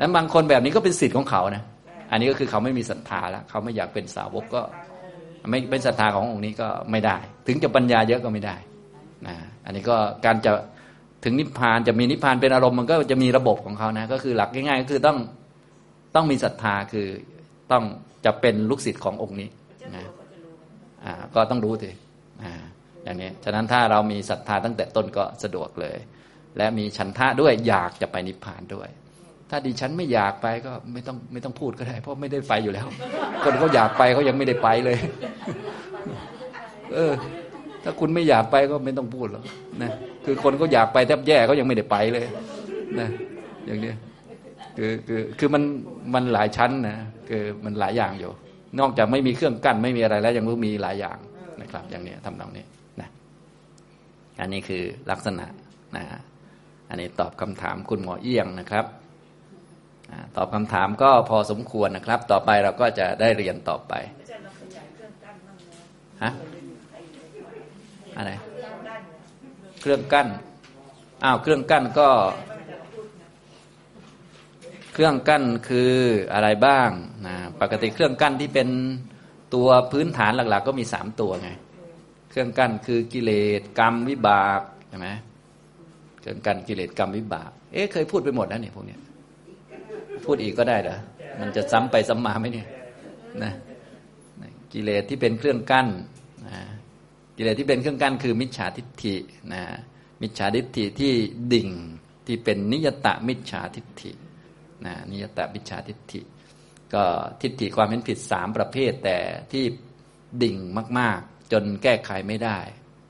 นั้นบางคนแบบนี้ก็เป็นสิทธิ์ของเขานะอันนี้ก็คือเขาไม่มีศรัทธาแล้วเขาไม่อยากเป็นสาวกก็ไม่เป็นศรัทธาขององค์นี้ก็ไม่ได้ ถึงจะปัญญาเยอะก็ไม่ได้นะอันนี้ก็การจะถึงนิพพานจะมีนิพพานเป็นอารมณ์มันก็จะมีระบบของเขานะก็คือหลักง่ายๆก็คือต้องต้องมีศรัทธาคือต้องจะเป็นลูกศิษย์ขององค์นี้นะอ่าก็ต้องรู้สิอ่า อย่างนี้ฉะนั้นถ้าเรามีศรัทธาตั้งแต่ต้นก็สะดวกเลย และมีฉันทะด้วยอยากจะไปนิพพานด้วย ถ้าดิฉันไม่อยากไปก็ไม่ต้องไม่ต้องพูดก็ได้ เพราะไม่ได้ไปอยู่แล้ว คนเขาอยากไปเขายังไม่ได้ไปเลย เออ ถ้าคุณไม่อยากไปก็ไม่ต้องพูดหรอกนะคือคนก็อยากไปแทบแย่เขายังไม่ได้ไปเลยนะอย่างนี้คือคือคือมันมันหลายชั้นนะคือมันหลายอย่างอยู่ นอกจากไม่มีเครื่องกั้นไม่มีอะไรแล้วยังมีหลายอย่างนะครับ อย่างนี้ทำนองนี้ อันนี้คือลักษณะนะอันนี้ตอบคำถามคุณหมอเอี้ยงนะครับตอบคำถามก็พอสมควรนะครับ ต่อไปเราก็จะได้เรียนต่อไปฮะอะไรเครื่องกั้นอ้าวเครื่องกั้นก็ เครื่องกั้นคืออะไรบ้างนะปกติเครื่องกั้นที่เป็นตัวพื้นฐานหลัก ๆ ก็มีสามตัวไง เครื่องกั้นคือกิเลสกรรมวิบากใช่ไหมเครื่องกั้นกิเลสกรรมวิบาก เอ๊ะเคยพูดไปหมดแล้วเนี่ยพวกเนี้ยพูดอีกก็ได้เหรอมันจะซ้ำไปซ้ำมาไหมเนี่ยนะกิเลสที่เป็นเครื่องกั้นนะกิเลสที่เป็นเครื่องกั้นคือมิจฉาทิฏฐินะมิจฉาทิฏฐิที่ดิ่งที่เป็นนิยตะมิจฉาทิฏฐินะนิยตะมิจฉาทิฏฐิ ก็ทิฏฐิความเห็นผิดสามประเภทแต่ที่ดิ่งมาก ๆ จนแก้ไขไม่ได้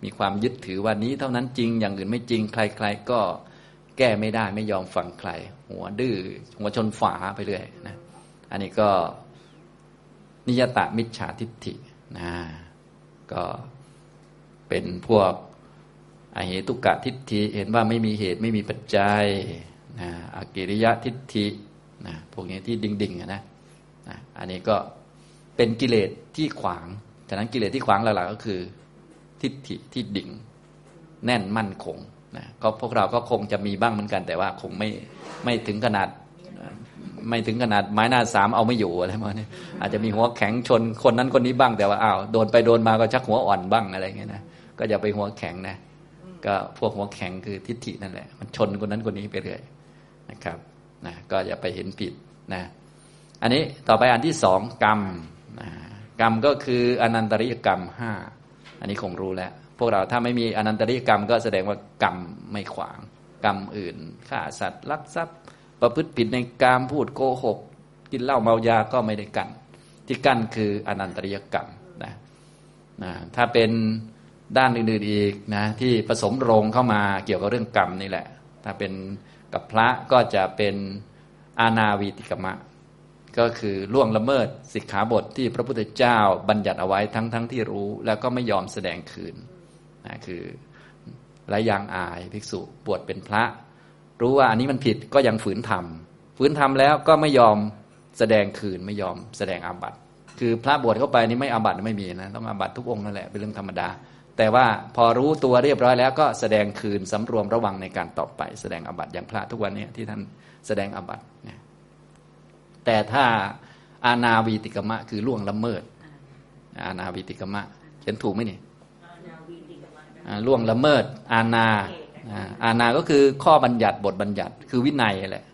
มีความยึดถือว่านี้เท่านั้นจริงอย่างอื่นไม่จริง ใคร ๆ ก็แก้ไม่ได้ไม่ยอมฟังใคร หัวดื้อหัวชนฝาไปเรื่อยนะอันนี้ก็นิยตะมิจฉาทิฏฐินะก็เป็นพวกอเหตุกะทิฏฐิเห็นว่าไม่มีเหตุไม่มีปัจจัยนะอกิริยะทิฏฐินะพวกนี้ที่ดิ่งๆนะนะอันนี้ก็เป็นกิเลสที่ขวาง ฉะนั้นกิเลสที่ขวางหลักๆก็คือ ทิฏฐิที่ดิ่ง แน่นมั่นคงนะก็พวกเราก็คงจะมีบ้างเหมือนกัน แต่ว่าคงไม่ไม่ถึงขนาดไม่ถึงขนาดไม้หน้าสามเอาไม่อยู่อะไรมาเนี่ยอาจจะมีหัวแข็งชนคนนั้นคนนี้บ้างแต่ว่าอ้าวโดนไปโดนมาก็ชักหัวอ่อนบ้างอะไรเงี้ยนะก็อย่าไปหัวแข็งนะก็พวกหัวแข็งคือทิฏฐินั่นแหละ มันชนคนนั้นคนนี้ไปเรื่อยนะครับนะก็อย่าไปเห็นผิดนะอันนี้ต่อไปอันที่สองกรรมนะ กรรมก็คืออนันตริยกรรมห้าอันนี้คงรู้แล้ว พวกเราถ้าไม่มีอนันตริยกรรมก็แสดงว่ากรรมไม่ขวาง กรรมอื่นฆ่าสัตว์ลักทรัพย์ ประพฤติผิดในกามพูดโกหก กินเหล้าเมายาก็ไม่ได้กัน ที่กั้นคืออนันตริยกรรมนะนะถ้าเป็นด้านอื่นๆอีกนะที่ผสมโรงเข้ามาเกี่ยวกับเรื่องกรรมนี่แหละ ถ้าเป็นกับพระก็จะเป็นอาณาวีติกมะ ก็คือล่วงละเมิดสิกขาบทที่พระพุทธเจ้าบัญญัติเอาไว้ทั้งๆทที่รู้ แล้วก็ไม่ยอมแสดงคืนนะคือไรยางอายภิกษุบวชเป็นพระ รู้ว่าอันนี้มันผิดก็ยังฝืนทำฝืนทำแล้วก็ไม่ยอมแสดงคืนไม่ยอมแสดงอาบัติ คือพระบวชเข้าไปนี่ไม่อาบัติไม่มีนะต้องอาบัติทุกองค์นั่นแหละเป็นเรื่องธรรมดา แต่ว่าพอรู้ตัวเรียบร้อยแล้วก็แสดงคืนสำรวมระวังในการต่อไป แสดงอาบัตอย่างพระทุกวันนี้ที่ท่านแสดงอาบัตเนี่ย แต่ถ้าอาณาวีติกมะ คือล่วงละเมิด อาณาวีติกมะ เขียนถูกไหมนี่ล่วงละเมิด อาณาอาณาก็คือข้อบัญญัติบทบัญญัติ คือวินัยแหละ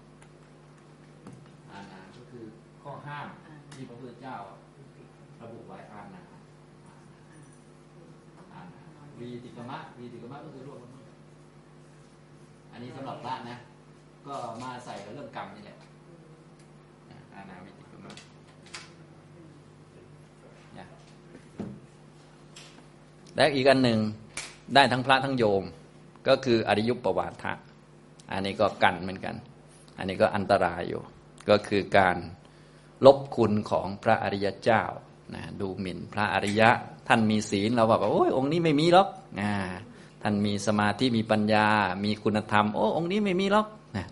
อาณาก็คือข้อห้ามที่พระพุทธเจ้าระบุไว้อาณาวีติกมะวีติกมะก็คือร่วงละเมิดอันนี้สำหรับพระนะ ก็มาใส่กับเรื่องกรรมนี่แหละอาณาวีติกมะ และอีกอันหนึ่งได้ทั้งพระทั้งโยม ก็คืออริยุปปวาทะอันนี้ก็กันเหมือนกัน อันนี้ก็อันตรายอยู่ ก็คือการลบคุณของพระอริยเจ้านะดูหมิ่นพระอริยะ ท่านมีศีลเราบอกว่าโอ้ยองค์นี้ไม่มีหรอกนะท่านมีสมาธิมีปัญญา มีคุณธรรม โอ้องค์นี้ไม่มีหรอกนะ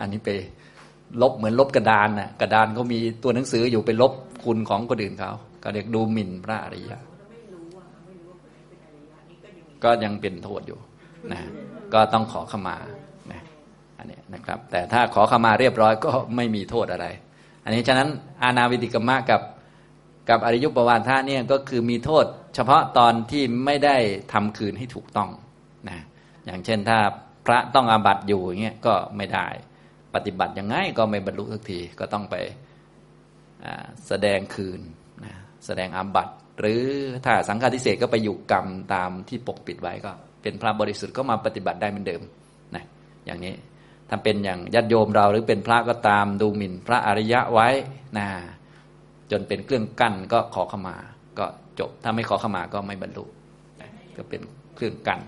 อันนี้ไปลบเหมือนลบกระดานนะกระดานเขามีตัวหนังสืออยู่ไปลบคุณของคนอื่นเขาก็เรียกดูหมิ่นพระอริยะ ก็ยังเป็นโทษอยู่นะก็ต้องขอขมานะอันนี้นะครับ แต่ถ้าขอขมาเรียบร้อยก็ไม่มีโทษอะไร อันนี้ฉะนั้นอาณาวิติกรรมะกับกับอริยุปวานทะเนี่ยก็คือมีโทษ เฉพาะตอนที่ไม่ได้ทำคืนให้ถูกต้องนะอย่างเช่นถ้าพระต้องอาบัติอยู่อย่างเงี้ยก็ไม่ได้ปฏิบัติยังไงก็ไม่บรรลุสักทีก็ต้องไปแสดงคืนนะแสดงอาบัติ หรือถ้าสังฆาทิเศษก็ไปอยู่กรรมตามที่ปกปิดไว้ก็ เป็นพระบริสุทธิ์ก็มาปฏิบัติได้เหมือนเดิมนะอย่างนี้ถ้าเป็นอย่างญาติโยมเราหรือเป็นพระก็ตามดูหมิ่นพระอริยะไว้นะจนเป็นเครื่องกั้นก็ขอขมา ก็จบ ถ้าไม่ขอขมาก็ไม่บรรลุก็เป็นเครื่องกั้น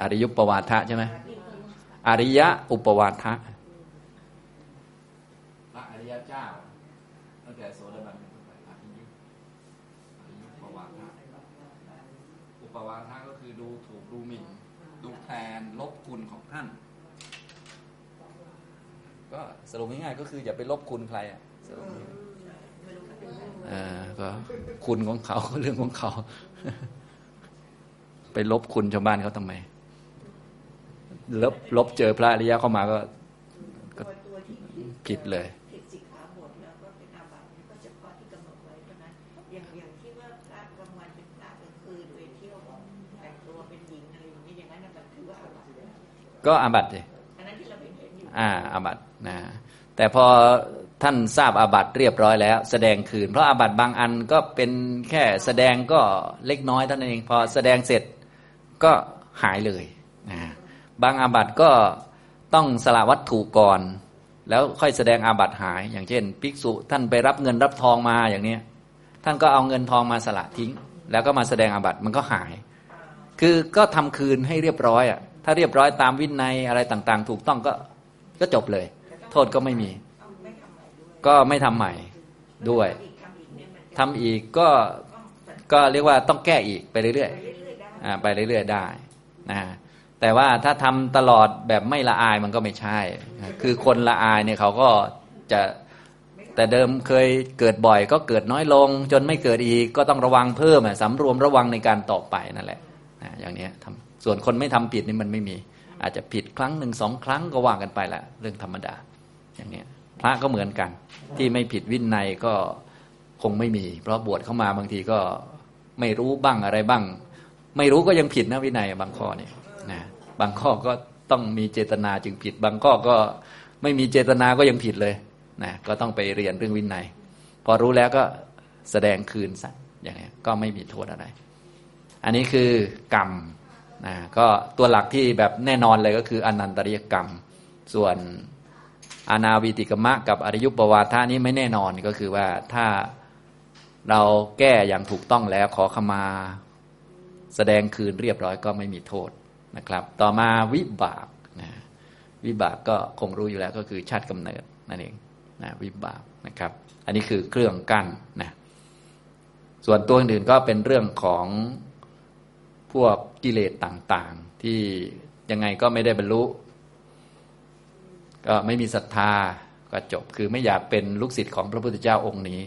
อริยุปวาทะใช่ไหมอริยะอุปวาทะพระอริยเจ้าตั้งแต่โสดาบันเป็นต้นไปอริยุอริยุปวาทะอุปวาทะก็คือดูถูกดูหมิ่น ดูแคลนลบคุณของท่าน ก็สรุปง่ายๆก็คืออย่าไปลบคุณใครอะสรุปง่ายๆอ่าก็คุณของเขาก็เรื่องของเขา ไปลบคุณชาวบ้านเขาทำไมลบลบเจอพระอริยะเข้ามาก็ก็ผิดเลยผิดสิกขาบทแล้วก็เป็นอาบัติก็เฉพาะที่กำหนดไว้เท่านั้นอย่างอย่างที่ว่าพระกลางวันเป็นพระกลางคืนไปเที่ยวแต่งตัวเป็นหญิงอะไรอย่างนี้อย่างนั้นน่ะมันถือว่าอาบัติ แต่พอท่านทราบอาบัติเรียบร้อยแล้ว แสดงคืน เพราะอาบัติบางอันก็เป็นแค่แสดงก็เล็กน้อยเท่านั้นเองพอแสดงเสร็จก็หายเลยนะบางอาบัติก็ต้องสละวัตถุก่อน แล้วค่อยแสดงอาบัติหาย อย่างเช่น ภิกษุท่านไปรับเงินรับทองมาอย่างเนี้ยท่านก็เอาเงินทองมาสละทิ้ง แล้วก็มาแสดงอาบัติมันก็หาย คือก็ทำคืนให้เรียบร้อยอะถ้าเรียบร้อยตามวินัยอะไรต่างๆ ถูกต้องก็ก็จบเลย ษก็ไม่มี ก็ไม่ทำใหม่ด้วยทำอีกเนี่ยมันทำอีกก็ก็เรียกว่าต้องแก้อีกไปเรื่อยๆไปเรื่อยๆได้นะแต่ว่าถ้าทำตลอดแบบไม่ละอายมันก็ไม่ใช่ คือคนละอายเนี่ยเขาก็จะแต่เดิมเคยเกิดบ่อย ก็เกิดน้อยลง จนไม่เกิดอีกก็ต้องระวังเพิ่มอะสำรวมระวังในการต่อไปนั่นแหละอย่างเนี้ยทำส่วนคนไม่ทำผิดนี่มันไม่มี อาจจะผิดครั้งหนึ่งสองครั้งก็ว่างกันไปละเรื่องธรรมดา อย่างเนี้ยพระก็เหมือนกัน ที่ไม่ผิดวินัยก็คงไม่มี เพราะบวชเข้ามาบางทีก็ไม่รู้บ้างอะไรบ้าง ไม่รู้ก็ยังผิดนะวินัยบางข้อเนี่ยนะบางข้อก็ต้องมีเจตนาจึงผิด บางข้อก็ไม่มีเจตนาก็ยังผิดเลยนะก็ต้องไปเรียนเรื่องวินัย พอรู้แล้วก็แสดงคืนสัตว์อย่างนี้ก็ไม่มีโทษอะไร อันนี้คือกรรมนะก็ตัวหลักที่แบบแน่นอนเลยก็คืออนันตริยกรรม ส่วน อานาวิติกมะกับอริยุปวาทานี้ไม่แน่นอนก็คือว่าถ้าเราแก้อย่างถูกต้องแล้วขอขมา แสดงคืนเรียบร้อยก็ไม่มีโทษนะครับ ต่อมาวิบากนะวิบากก็คงรู้อยู่แล้วก็คือชาติกำเนิดนั่นเองนะวิบากนะครับ อันนี้คือเครื่องกั้นนะส่วนตัวอื่นก็เป็นเรื่องของพวกกิเลสต่างๆ ที่ยังไงก็ไม่ได้บรรลุ ก็ไม่มีศรัทธาก็จบคือไม่อยากเป็นลูกศิษย์ของพระพุทธเจ้าองค์นี้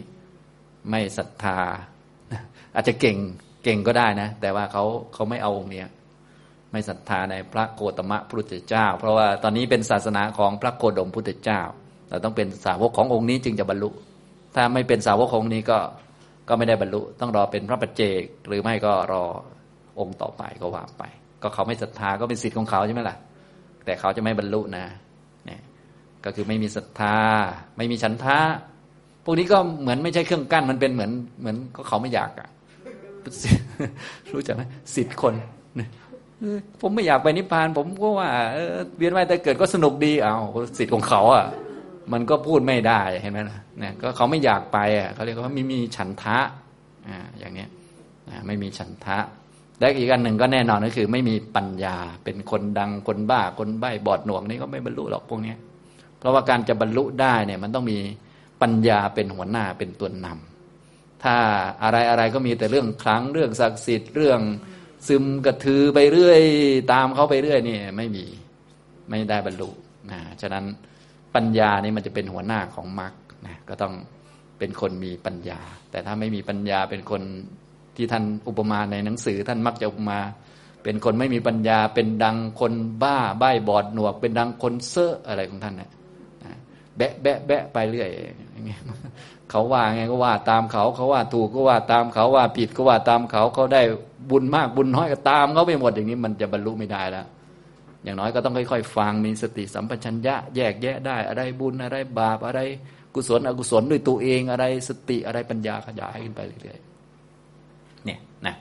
ไม่ศรัทธา อาจจะเก่งเก่งก็ได้นะ แต่ว่าเขาเขาไม่เอาองค์เนี้ยไม่ศรัทธาในพระโกตมะพุทธเจ้า เพราะว่าตอนนี้เป็นศาสนาของพระโคดมพุทธเจ้า เราต้องเป็นสาวกขององค์นี้จึงจะบรรลุ ถ้าไม่เป็นสาวกขององค์นี้ก็ก็ไม่ได้บรรลุ ต้องรอเป็นพระปัจเจก หรือไม่ก็รอองค์ต่อไปก็ว่าไป ก็เขาไม่ศรัทธาก็เป็นสิทธิ์ของเขาใช่ไหมล่ะ แต่เขาจะไม่บรรลุนะ ก็คือไม่มีศรัทธา ไม่มีฉันทะพวกนี้ก็เหมือนไม่ใช่เครื่องกั้นมันเป็นเหมือนเหมือนก็เขาไม่อยากอะรู้จักไหมสิทธิ์คนเนี่ยผมไม่อยากไปนิพพาน ผมก็ว่าเวียนว่ายแต่เกิดก็สนุกดีเอาสิทธิ์ของเขาอะ มันก็พูดไม่ได้เห็นไหมล่ะเนี่ยก็เขาไม่อยากไปอะเขาเรียกว่าไม่มีฉันทะอ่าอย่างเนี้ยไม่มีฉันทะและอีกอันหนึ่งก็แน่นอนก็คือ ไม่มีปัญญาเป็นคนดังคนบ้าคนใบ้บอดหนวกนี่ก็ไม่บรรลุหรอกพวกเนี้ย เพราะว่าการจะบรรลุได้เนี่ยมันต้องมีปัญญาเป็นหัวหน้าเป็นตัวนำถ้าอะไรอะไรก็มีแต่เรื่องครั้งเรื่องศักดิ์สิทธิ์เรื่องซึมกระทือไปเรื่อยตามเขาไปเรื่อยเนี่ยไม่มีไม่ได้บรรลุนะฉะนั้นปัญญานี่มันจะเป็นหัวหน้าของมรรคนะก็ต้องเป็นคนมีปัญญา แต่ถ้าไม่มีปัญญาเป็นคนที่ท่านอุปมาในหนังสือ ท่านมักจะอุปมา เป็นคนไม่มีปัญญาเป็นดังคนบ้าใบ้บอดหนวก เป็นดังคนเซ่ออะไรของท่านเนะ แบะแบะแบะไปเรื่อยอย่างเงี้ยเขาว่าไงก็ว่าตามเขาเขาว่าถูกก็ว่าตามเขาว่าผิดก็ว่าตามเขาเขาได้บุญมากบุญน้อยก็ตามเขาไปหมดอย่างนี้มันจะบรรลุไม่ได้แล้ว อย่างน้อยก็ต้องค่อยๆฟังมีสติสัมปชัญญะ แยกแยะได้ อะไรบุญอะไรบาปอะไรกุศลอกุศลด้วยตัวเองอะไรสติอะไรปัญญาขยายขึ้นไปเรื่อยๆเนี่ยนะ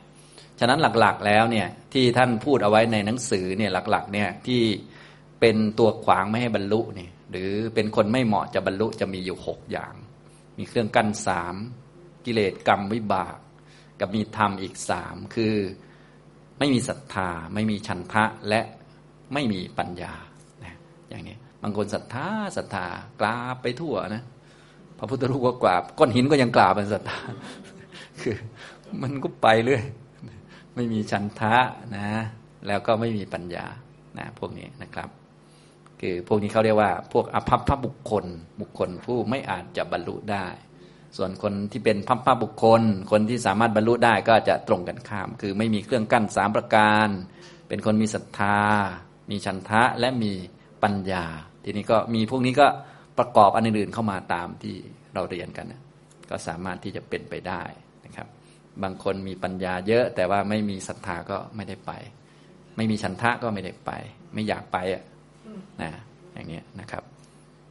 ฉะนั้นหลักๆแล้วเนี่ยที่ท่านพูดเอาไว้ในหนังสือเนี่ยหลักๆเนี่ยที่เป็นตัวขวางไม่ให้บรรลุเนี่ย หรือเป็นคนไม่เหมาะจะบรรลุจะมีอยู่หกอย่าง มีเครื่องกั้นสามกิเลสกรรมวิบาก กับมีธรรมอีกสามคือไม่มีศรัทธาไม่มีฉันทะและไม่มีปัญญาอย่างนี้บางคนศรัทธาศรัทธากราบไปทั่วนะพระพุทธรูปก็กราบก้อนหินก็ยังกราบเป็นศรัทธาคือมันก็ไปเรื่อยไม่มีฉันทะนะ แล้วก็ไม่มีปัญญานะพวกนี้นะครับ คือพวกนี้เขาเรียกว่า พวกอภัพพบุคคล บุคคลผู้ไม่อาจจะบรรลุได้ ส่วนคนที่เป็นพัพพบุคคล คนที่สามารถบรรลุได้ก็จะตรงกันข้าม คือไม่มีเครื่องกั้นสามประการ เป็นคนมีศรัทธา มีฉันทะและมีปัญญา ทีนี้ก็มีพวกนี้ก็ประกอบอันอื่นๆเข้ามาตามที่เราเรียนกันนะก็สามารถที่จะเป็นไปได้นะครับ บางคนมีปัญญาเยอะ แต่ว่าไม่มีศรัทธาก็ไม่ได้ไป ไม่มีฉันทะก็ไม่ได้ไป ไม่อยากไปอะ นะอย่างเงี้ยนะครับ